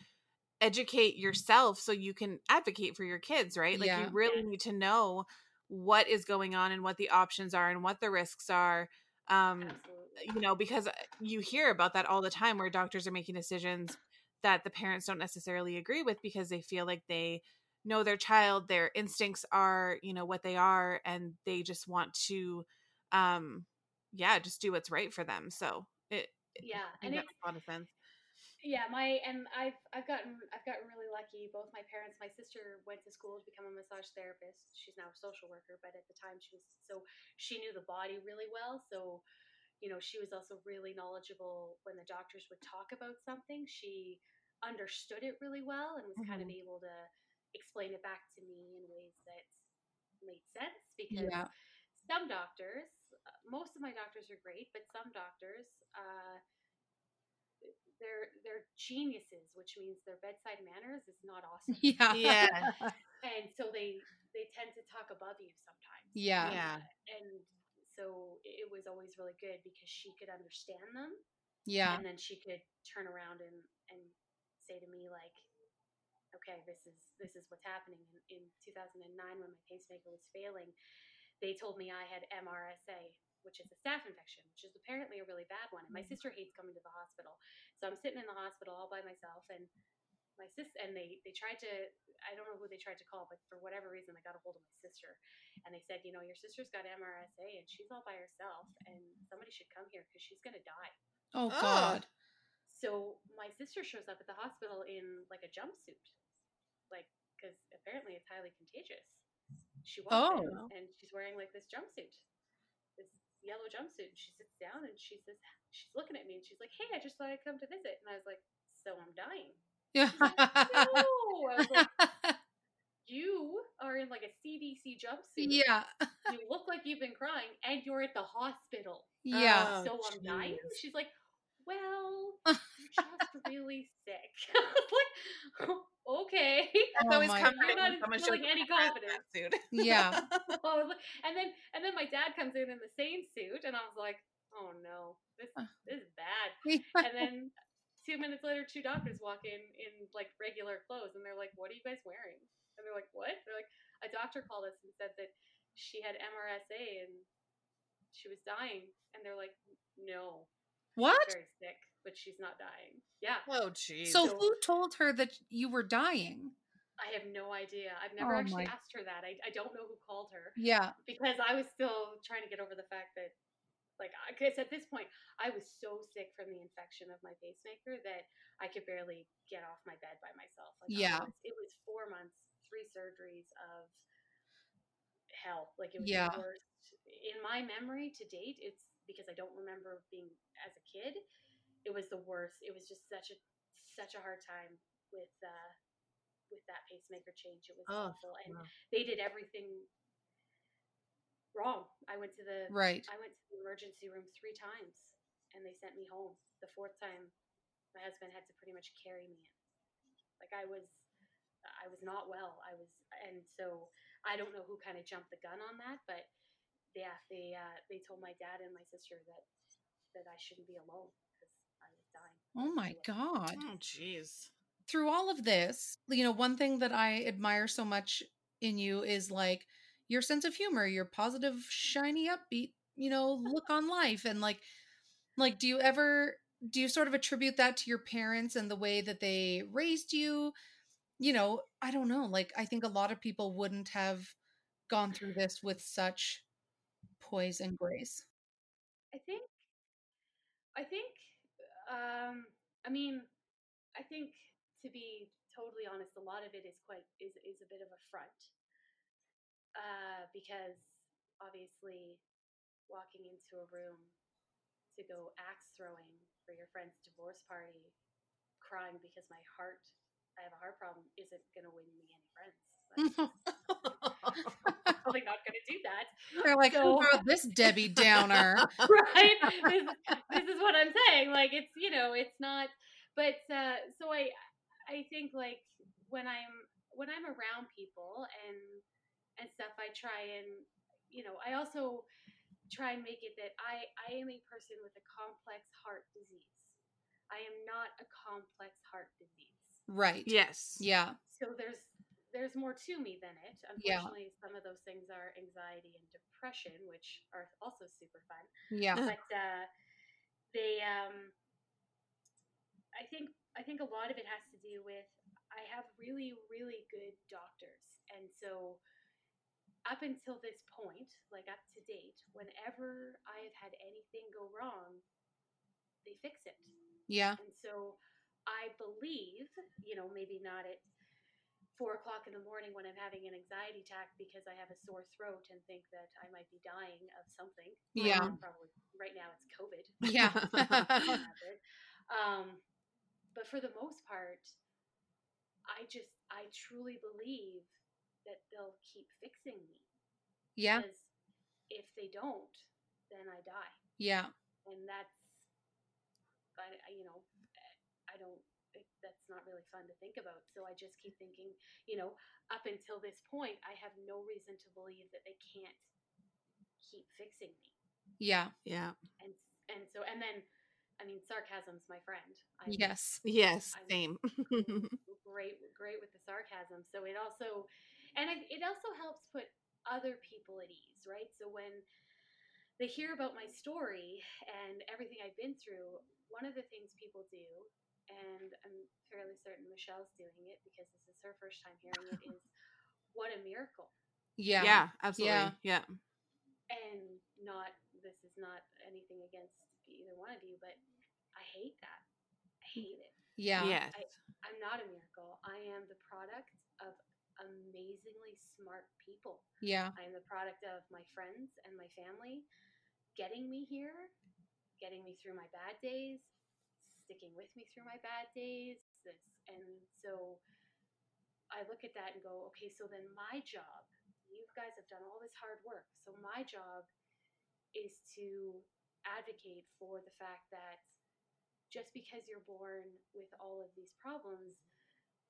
educate yourself so you can advocate for your kids, right? Like Yeah. you really Yes. need to know what is going on and what the options are and what the risks are. Um Absolutely. you know, because uh, you hear about that all the time where doctors are making decisions that the parents don't necessarily agree with because they feel like they know their child, their instincts are, you know, what they are, and they just want to, um, yeah, just do what's right for them. So it, Yeah. it And makes a lot of sense. Yeah, my and I've I've gotten I've gotten really lucky. Both my parents, my sister went to school to become a massage therapist. She's now a social worker, but at the time she was so she knew the body really well. So, you know, she was also really knowledgeable when the doctors would talk about something. She understood it really well and was kind of able to explain it back to me in ways that made sense because Yeah. some doctors, uh, most of my doctors are great, but some doctors, uh, they're they're geniuses, which means their bedside manners is not awesome, Yeah. Yeah. and so they they tend to talk above you sometimes. Yeah. Yeah. Uh, and so it was always really good because she could understand them, Yeah. and then she could turn around and and say to me like okay this is this is what's happening in, in 2009 when my pacemaker was failing they told me i had mrsa which is a staph infection which is apparently a really bad one and my mm. sister hates coming to the hospital so i'm sitting in the hospital all by myself and my sis and they they tried to i don't know who they tried to call but for whatever reason they got a hold of my sister and they said you know your sister's got mrsa and she's all by herself and somebody should come here because she's going to die Oh. God. so my sister shows up at the hospital in like a jumpsuit, like because apparently it's highly contagious. She walks Oh. in and she's wearing like this jumpsuit, this yellow jumpsuit. And she sits down and she says, she's looking at me and she's like, "Hey, I just thought I'd come to visit." And I was like, "So I'm dying." Yeah. No, I was like, "You are in like a CDC jumpsuit. yeah. You look like you've been crying, and you're at the hospital." Yeah. Oh, so I'm dying. She's like, well, you're just really sick. Like, oh, okay. That's Oh always comforting God. when someone not shows any up in a confidence. suit. Yeah. And then and then my dad comes in in the same suit, and I was like, oh no, this this is bad. And then two minutes later, two doctors walk in in like regular clothes, and they're like, "What are you guys wearing?" And they're like, "What?" They're like, "A doctor called us and said that she had MRSA and she was dying." And they're like, "No, what? she's very sick, but she's not dying." Yeah, Oh, jeez. So So- who told her that you were dying? I have no idea. I've never Oh actually my- asked her that. I I don't know who called her. Yeah. because I was still trying to get over the fact that, like, because at this point, I was so sick from the infection of my pacemaker that I could barely get off my bed by myself. Like, Yeah. was- it was four months, three surgeries of hell. Like, it was Yeah. the worst. In my memory to date, it's because I don't remember being as a kid. It was the worst. It was just such a such a hard time with uh with that pacemaker change. It was Oh, awful, and wow. they did everything wrong. I went to the Right. I went to the emergency room three times, and they sent me home. The fourth time, my husband had to pretty much carry me in. Like I was, I was not well. I was, and so I don't know who kind of jumped the gun on that, but yeah, they uh, they told my dad and my sister that that I shouldn't be alone because I was dying. Oh my god. Oh, jeez. Through all of this, you know, one thing that I admire so much in you is like your sense of humor, your positive, shiny, upbeat, you know, look on life and like like do you ever do you sort of attribute that to your parents and the way that they raised you? You know, I don't know. Like I think a lot of people wouldn't have gone through this with such poise and grace. I think, I think, um, I mean, I think to be totally honest, a lot of it is quite is is a bit of a front, uh, because obviously, walking into a room to go axe throwing for your friend's divorce party, crying because my heart, I have a heart problem, isn't going to win me any friends. Like, probably not going to do that. They're like, So- "Who wrote this Debbie Downer?" right this, this is what i'm saying like it's you know it's not but uh so i i think like when i'm when i'm around people and and stuff i try and you know i also try and make it that i i am a person with a complex heart disease i am not a complex heart disease right. Yes. Yeah. so there's there's more to me than it Yeah. unfortunately some of those things are anxiety and depression which are also super fun Yeah. but uh, they um, I think I think a lot of it has to do with I have really really good doctors, and so up until this point, like up to date, whenever I have had anything go wrong, they fix it. Yeah. And so I believe, you know, maybe not at four o'clock in the morning when I'm having an anxiety attack because I have a sore throat and think that I might be dying of something. Yeah. Um, Probably right now it's COVID. Yeah. um, but for the most part, I just, I truly believe that they'll keep fixing me. yeah. Because if they don't, then I die Yeah. and that's but I- you know i don't that's not really fun to think about so i just keep thinking you know up until this point i have no reason to believe that they can't keep fixing me Yeah. Yeah. and and so and then i mean sarcasm's my friend I'm Yes. Yes. I'm- Same. great great with the sarcasm so it also and it, it also helps put other people at ease right so when they hear about my story and everything i've been through one of the things people do and i'm fairly certain michelle's doing it because this is her first time hearing it is what a miracle Yeah. yeah. Absolutely. Yeah. and not this is not anything against either one of you but i hate that i mm. hate it Yeah. Yes. I'm not a miracle. I am the product of amazingly smart people. Yeah. I am the product of my friends and my family getting me here, getting me through my bad days, sticking with me through my bad days. This and so I look at that and go, okay, so then my job, you guys have done all this hard work. So my job is to advocate for the fact that just because you're born with all of these problems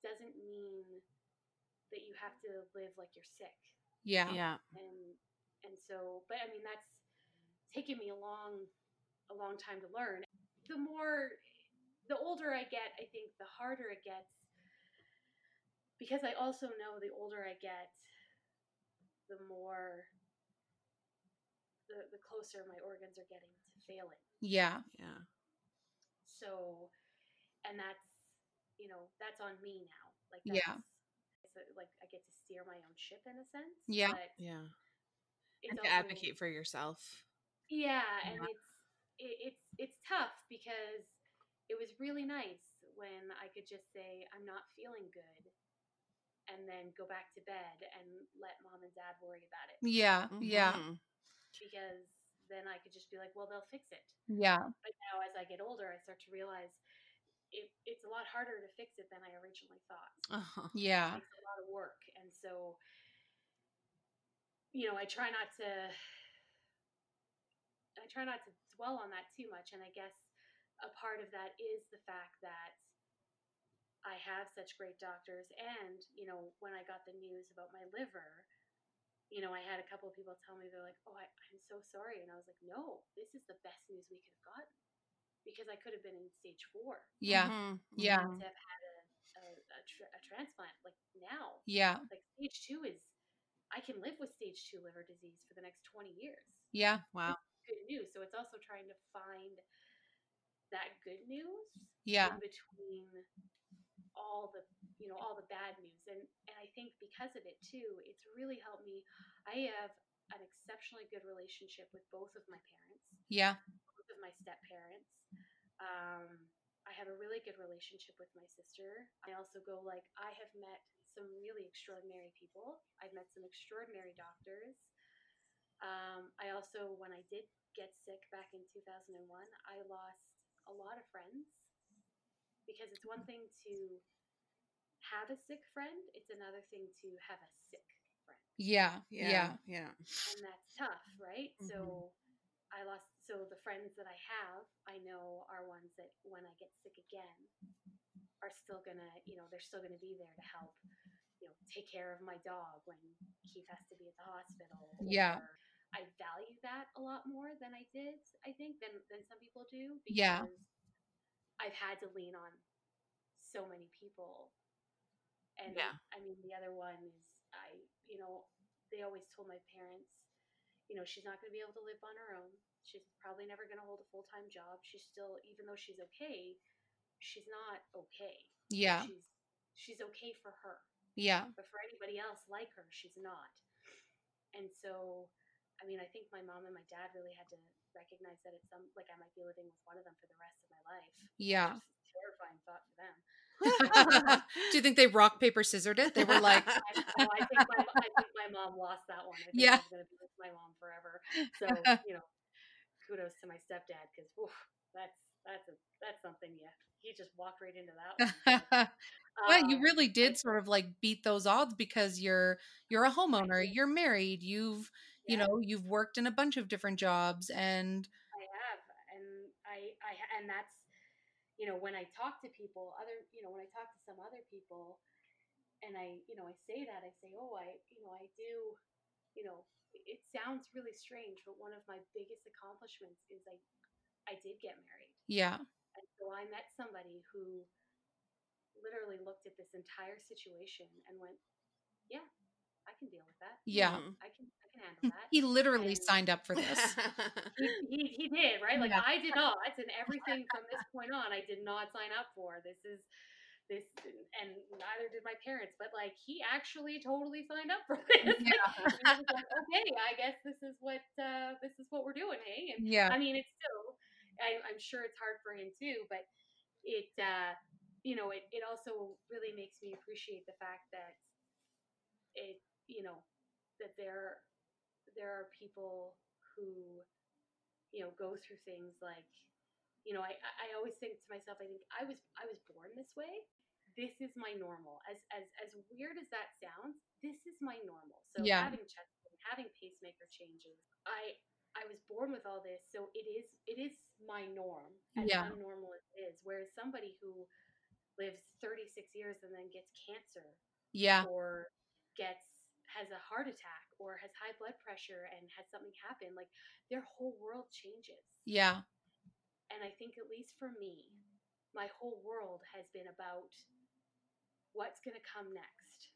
doesn't mean that you have to live like you're sick Yeah. Yeah. and and so but i mean that's taken me a long a long time to learn the more the older i get i think the harder it gets because i also know the older i get the more the, the closer my organs are getting to failing Yeah. Yeah. so and that's you know that's on me now like Yeah. that's it's a- like i get to steer my own ship in a sense Yeah. Yeah. it's And to also- advocate for yourself. yeah and Yeah. it's it, it's it's tough because it was really nice when i could just say i'm not feeling good and then go back to bed and let mom and dad worry about it Yeah. Yeah. Mhm. because then i could just be like well they'll fix it Yeah. but now as i get older i start to realize it, it's a lot harder to fix it than i originally thought Uh-huh. Yeah. takes a lot of work and so you know i try not to i try not to dwell on that too much and i guess a part of that is the fact that i have such great doctors and you know when i got the news about my liver you know i had a couple of people tell me they're like oh I, i'm so sorry and i was like no this is the best news we could have gotten because i could have been in stage four Yeah. Mhm. Yeah. to have had a, a, a, tra- a transplant like now Yeah. like stage two is i can live with stage two liver disease for the next 20 years Yeah. Wow. good news so it's also trying to find that good news Yeah. in between all the you know all the bad news and and i think because of it too it's really helped me i have an exceptionally good relationship with both of my parents Yeah. both of my step parents. Um, I have a really good relationship with my sister. I also go like I have met some really extraordinary people. I've met some extraordinary doctors. Um, I also, when I did get sick back in 2001, I lost a lot of friends because it's one thing to have a sick friend; it's another thing to have a sick friend Yeah. Yeah. Yeah. and that's tough, right? Mhm. So I lost. So the friends that I have, I know are ones that when I get sick again, are still gonna, you know, they're still gonna be there to help, you know, take care of my dog when Keith has to be at the hospital. Yeah. or I value that a lot more than I did, I think, than than some people do. Yeah. I've had to lean on so many people. And Yeah. I mean, the other one is I, you know, they always told my parents, you know, she's not going to be able to live on her own. She's probably never going to hold a full time job. She's still, even though she's okay, she's not okay. Yeah. She's she's okay for her, Yeah. but for anybody else like her, she's not. And so, I mean, I think my mom and my dad really had to recognize that it's some like I might be living with one of them for the rest of my life. Yeah. Terrifying thought for them. Do you think they rock paper scissored it? They were like, I, no, I think my I think my mom lost that one. I think Yeah. I was gonna be with my mom forever. So you know, kudos to my stepdad because that's that's a that's something. Yeah, he just walked right into that one. well, you Um, really did sort of like beat those odds because you're you're a homeowner, you're married, you've you yeah, know you've worked in a bunch of different jobs, and I have, and I I and that's you know when I talk to people, other you know when I talk to some other people, and I you know I say that I say oh I you know I do you know it sounds really strange, but one of my biggest accomplishments is I I did get married. yeah, And so I met somebody who literally looked at this entire situation and went, "Yeah, I can deal with that. yeah. Mhm. I can I can handle that." He literally And- signed up for this. he, he, he did right. Like Yeah. I did not, and everything from this point on, I did not sign up for. This is this, and neither did my parents. But like he actually totally signed up for this. Like, he like, okay, I guess this is what uh, this is what we're doing, hey. And Yeah, I mean, it's still, I, I'm sure it's hard for him too, but it, uh, you know, it, it also really makes me appreciate the fact that it, you know, that there, there are people who, you know, go through things like, you know, I, I always think to myself, I think I was, I was born this way. This is my normal. As, as, as weird as that sounds, this is my normal. So Yeah. having chest pain, having pacemaker changes, I, I was born with all this, so it is it is my norm, as Yeah. unnormal as it is. Whereas somebody who lives 36 years and then gets cancer Yeah. or gets has a heart attack or has high blood pressure and has something happen, like their whole world changes. Yeah. And I think at least for me, my whole world has been about what's going to come next.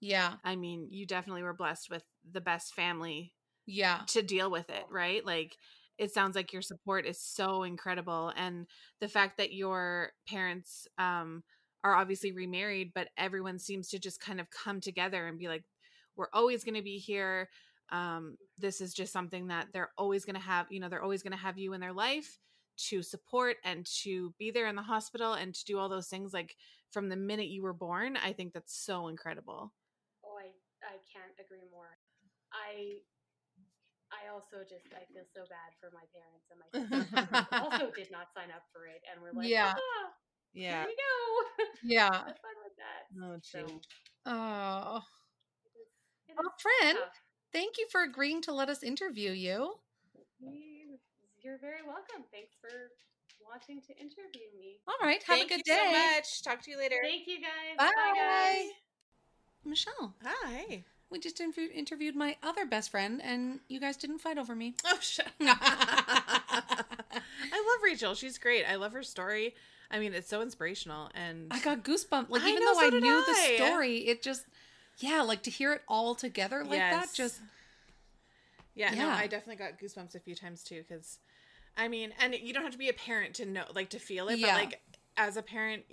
Yeah. I mean, you definitely were blessed with the best family Yeah. to deal with it, right? Like it sounds like your support is so incredible and the fact that your parents um are obviously remarried, but everyone seems to just kind of come together and be like we're always going to be here. Um this is just something that they're always going to have, you know, they're always going to have you in their life to support and to be there in the hospital and to do all those things like from the minute you were born. I think that's so incredible. Oh, I I can't agree more. I I also just I feel so bad for my parents and my also did not sign up for it and we're like, Yeah. ah, Yeah. here you go. Yeah. Have fun with that. Oh, So. Oh. It is, it Well, friend, tough. thank you for agreeing to let us interview you. You- You're very welcome. Thanks for wanting to interview me. All right. Have Thank a good day. Thank you day. so much. Talk to you later. Thank you guys. Bye. guys. Michelle, Hi. we just interviewed, interviewed my other best friend, and you guys didn't fight over me. Oh, shut I love Rachel. She's great. I love her story. I mean, it's so inspirational. And I got goosebumps. Like I even know, though so I knew I. the story, it just yeah, like to hear it all together like that just yeah, no, I definitely got goosebumps a few times too. Because, I mean, and you don't have to be a parent to know, like, to feel it. Yeah. But like, as a parent,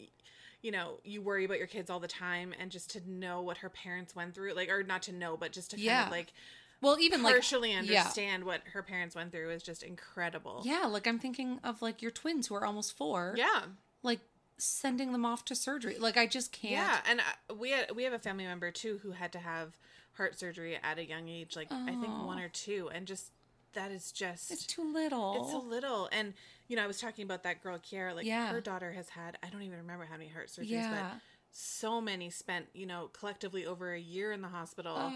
you know, you worry about your kids all the time, and just to know what her parents went through, like, or not to know, but just to kind Yeah. of like well even like partially yeah. understand what her parents went through is just incredible. Yeah, like I'm thinking of like your twins who are almost 4. Yeah. Like sending them off to surgery. Like I just can't. Yeah, and uh, we had, we have a family member too who had to have heart surgery at a young age, like I think Oh. one or two, and just that is just It's too little. it's a little. And you know, I was talking about that girl Kiara, like Yeah. her daughter has had I don't even remember how many heart surgeries, Yeah. but so many spent you know collectively over a year in the hospital,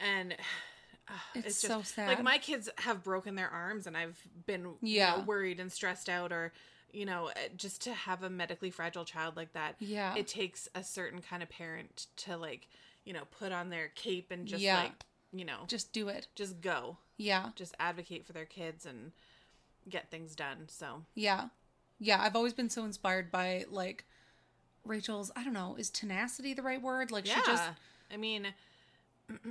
and. uh, It's just so sad. like my kids have broken their arms and I've been you Yeah. know, worried and stressed out or you know uh, just to have a medically fragile child like that yeah. it takes a certain kind of parent to like you know put on their cape and just Yeah. like you know just just do it. just go Yeah. just advocate for their kids and get things done so Yeah. Yeah, I've always been so inspired by like Rachel's, I don't know, is tenacity the right word? Like yeah she just i mean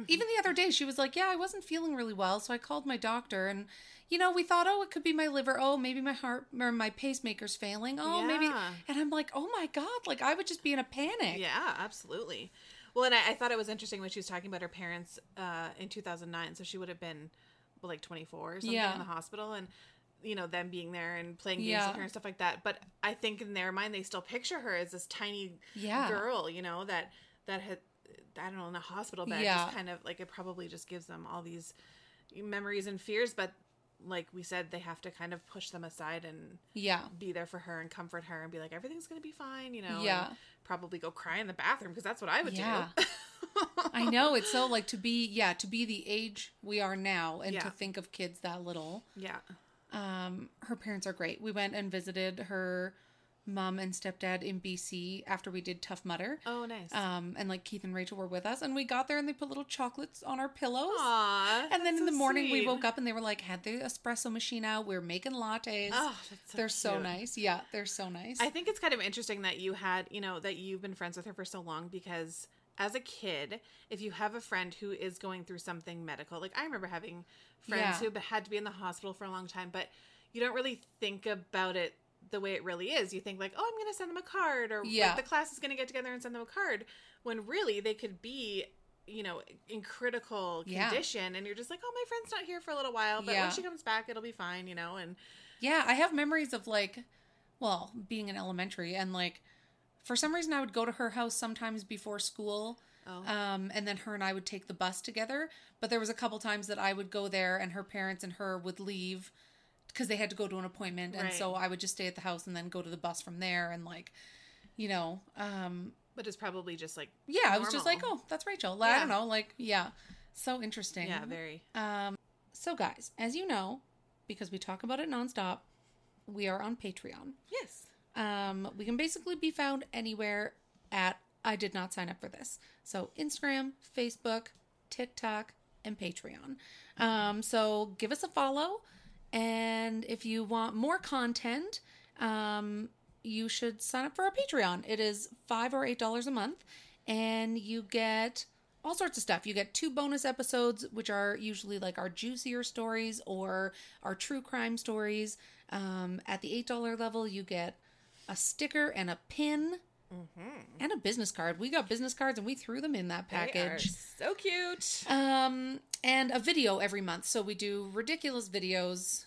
even the other day she was like, "Yeah, I wasn't feeling really well, so I called my doctor and you know, we thought, "Oh, it could be my liver. Oh, maybe my heart or my pacemaker's failing. Oh, maybe." And I'm like, "Oh my god, like I would just be in a panic." yeah absolutely well and I, I thought it was interesting when she was talking about her parents uh in 2009 so she would have been well, like 24 or something Yeah. in the hospital and you know them being there and playing games Yeah. with her and stuff like that but i think in their mind they still picture her as this tiny Yeah. girl, you know, that that had I don't know in a hospital bed. Yeah. Just kind of like it probably just gives them all these memories and fears, but like we said, they have to kind of push them aside and Yeah. be there for her and comfort her and be like, everything's gonna be fine, you know. Yeah. probably go cry in the bathroom because that's what I would Yeah. do. I know it's so like to be yeah, to be the age we are now and Yeah. to think of kids that little. Yeah. Um her parents are great. We went and visited her mom and stepdad in BC after we did Tough Mudder. Oh, nice. Um, and like Keith and Rachel were with us, and we got there and they put little chocolates on our pillows. Aww. and then in the so morning we woke up and they were like, had the espresso machine out. We were making lattes. Oh, so they're so nice. Yeah, they're so nice. I think it's kind of interesting that you had, you know, that you've been friends with her for so long because as a kid, if you have a friend who is going through something medical, like I remember having friends Yeah. who had to be in the hospital for a long time, but you don't really think about it the way it really is. You think like, oh, I'm going to send them a card or Yeah. like the class is going to get together and send them a card when really they could be you know in critical Yeah. condition and you're just like oh my friend's not here for a little while but Yeah. when she comes back it'll be fine you know and Yeah, I have memories of like, well, being in elementary and like, for some reason I would go to her house sometimes before school. oh Um, and then her and I would take the bus together. But there was a couple times that I would go there and her parents and her would leave because they had to go to an appointment. And Right. so I would just stay at the house and then go to the bus from there. And like, you know, um, but it's probably just like yeah, I was just like, oh, that's Rachel. Like, I don't know. Like, yeah. So interesting. yeah very Um, So, guys, as you know, because we talk about it nonstop, we are on Patreon. Yes. Um, we can basically be found anywhere at I did not sign up for this. So Instagram, Facebook, TikTok, and Patreon. Um, so give us a follow. And if you want more content, um, you should sign up for our Patreon. It is five or eight dollars a month, and you get all sorts of stuff. You get two bonus episodes, which are usually like our juicier stories or our true crime stories. Um, at the eight dollar level, you get a sticker and a pin and a business card. We got business cards and we threw them in that package. so cute. Um, and a video every month. So we do ridiculous videos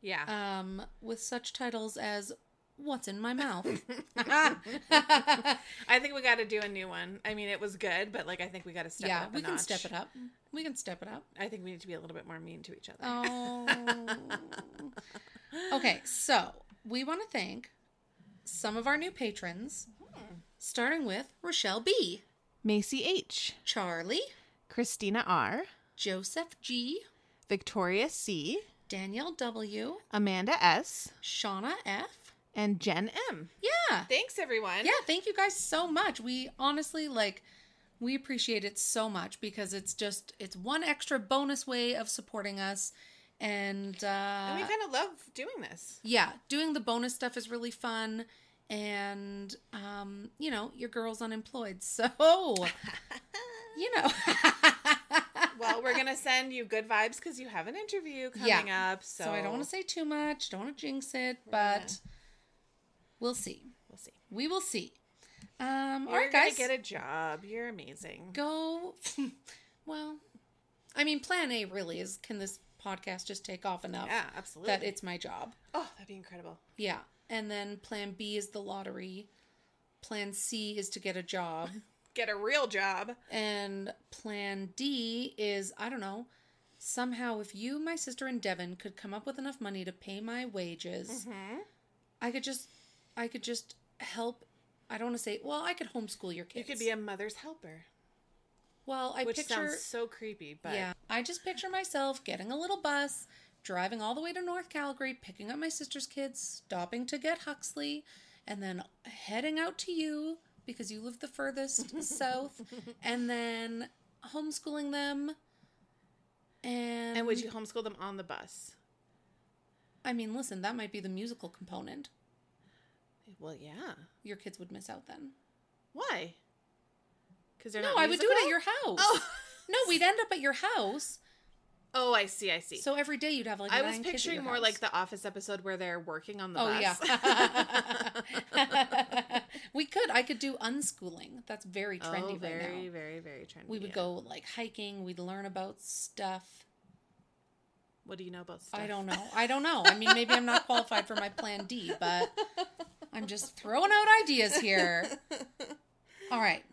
Yeah. um, with such titles as "What's in My Mouth." I think we got to do a new one. I mean, it was good, but like I think we got to step it yeah, up. a we can notch. step it up. We can step it up. I think we need to be a little bit more mean to each other. Oh. okay, so we want to thank some of our new patrons, starting with Rochelle B, Macy H, Charlie, Christina R, Joseph G, Victoria C, Danielle W, Amanda S, Shauna F. and Jen M. Yeah. Thanks, everyone. Yeah, thank you guys so much. We honestly like we appreciate it so much because it's just it's one extra bonus way of supporting us and uh And we kind of love doing this. yeah, doing the bonus stuff is really fun and um you know, your girl's unemployed. So, you know. Well, we're gonna send you good vibes because you have an interview coming up. So, so I don't want to say too much, don't want to jinx it, but we'll see. We'll see. We will see. Um You're right gonna guys. get a job. You're amazing. go well i mean plan a really is can this podcast just take off enough Yeah, absolutely. that it's my job oh, that'd be incredible. yeah and then plan b is the lottery plan c is to get a job Get a real job. and plan d is i don't know somehow if you my sister and devin could come up with enough money to pay my wages Mm-hmm. i could just i could just help i don't want to say well i could homeschool your kids. You could be a mother's helper, well i which picture sounds so creepy. But yeah, I just picture myself getting a little bus, driving all the way to North Calgary, picking up my sister's kids, stopping to get Huxley, and then heading out to you because you live the furthest south, and then homeschooling them. And, and would you homeschool them on the bus? I mean, listen, that might be the musical component. Well, yeah. Your kids would miss out then. Why? Because they're No. I would do it at your house. Oh. No, we'd end up at your house. Oh, I see. I see. So every day you'd have like. I was picturing more house. like the Office episode where they're working on the Oh bus. yeah. we could. I could do unschooling. That's very trendy oh, right very, now. very, very very trendy. We would yeah. go like hiking. We'd learn about stuff. What do you know about stuff? I don't know. I don't know. I mean, maybe I'm not qualified for my plan D, but I'm just throwing out ideas here. All right.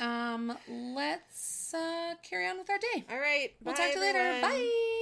Um, let's uh, carry on with our day. All right. We'll bye, talk to you later. Bye.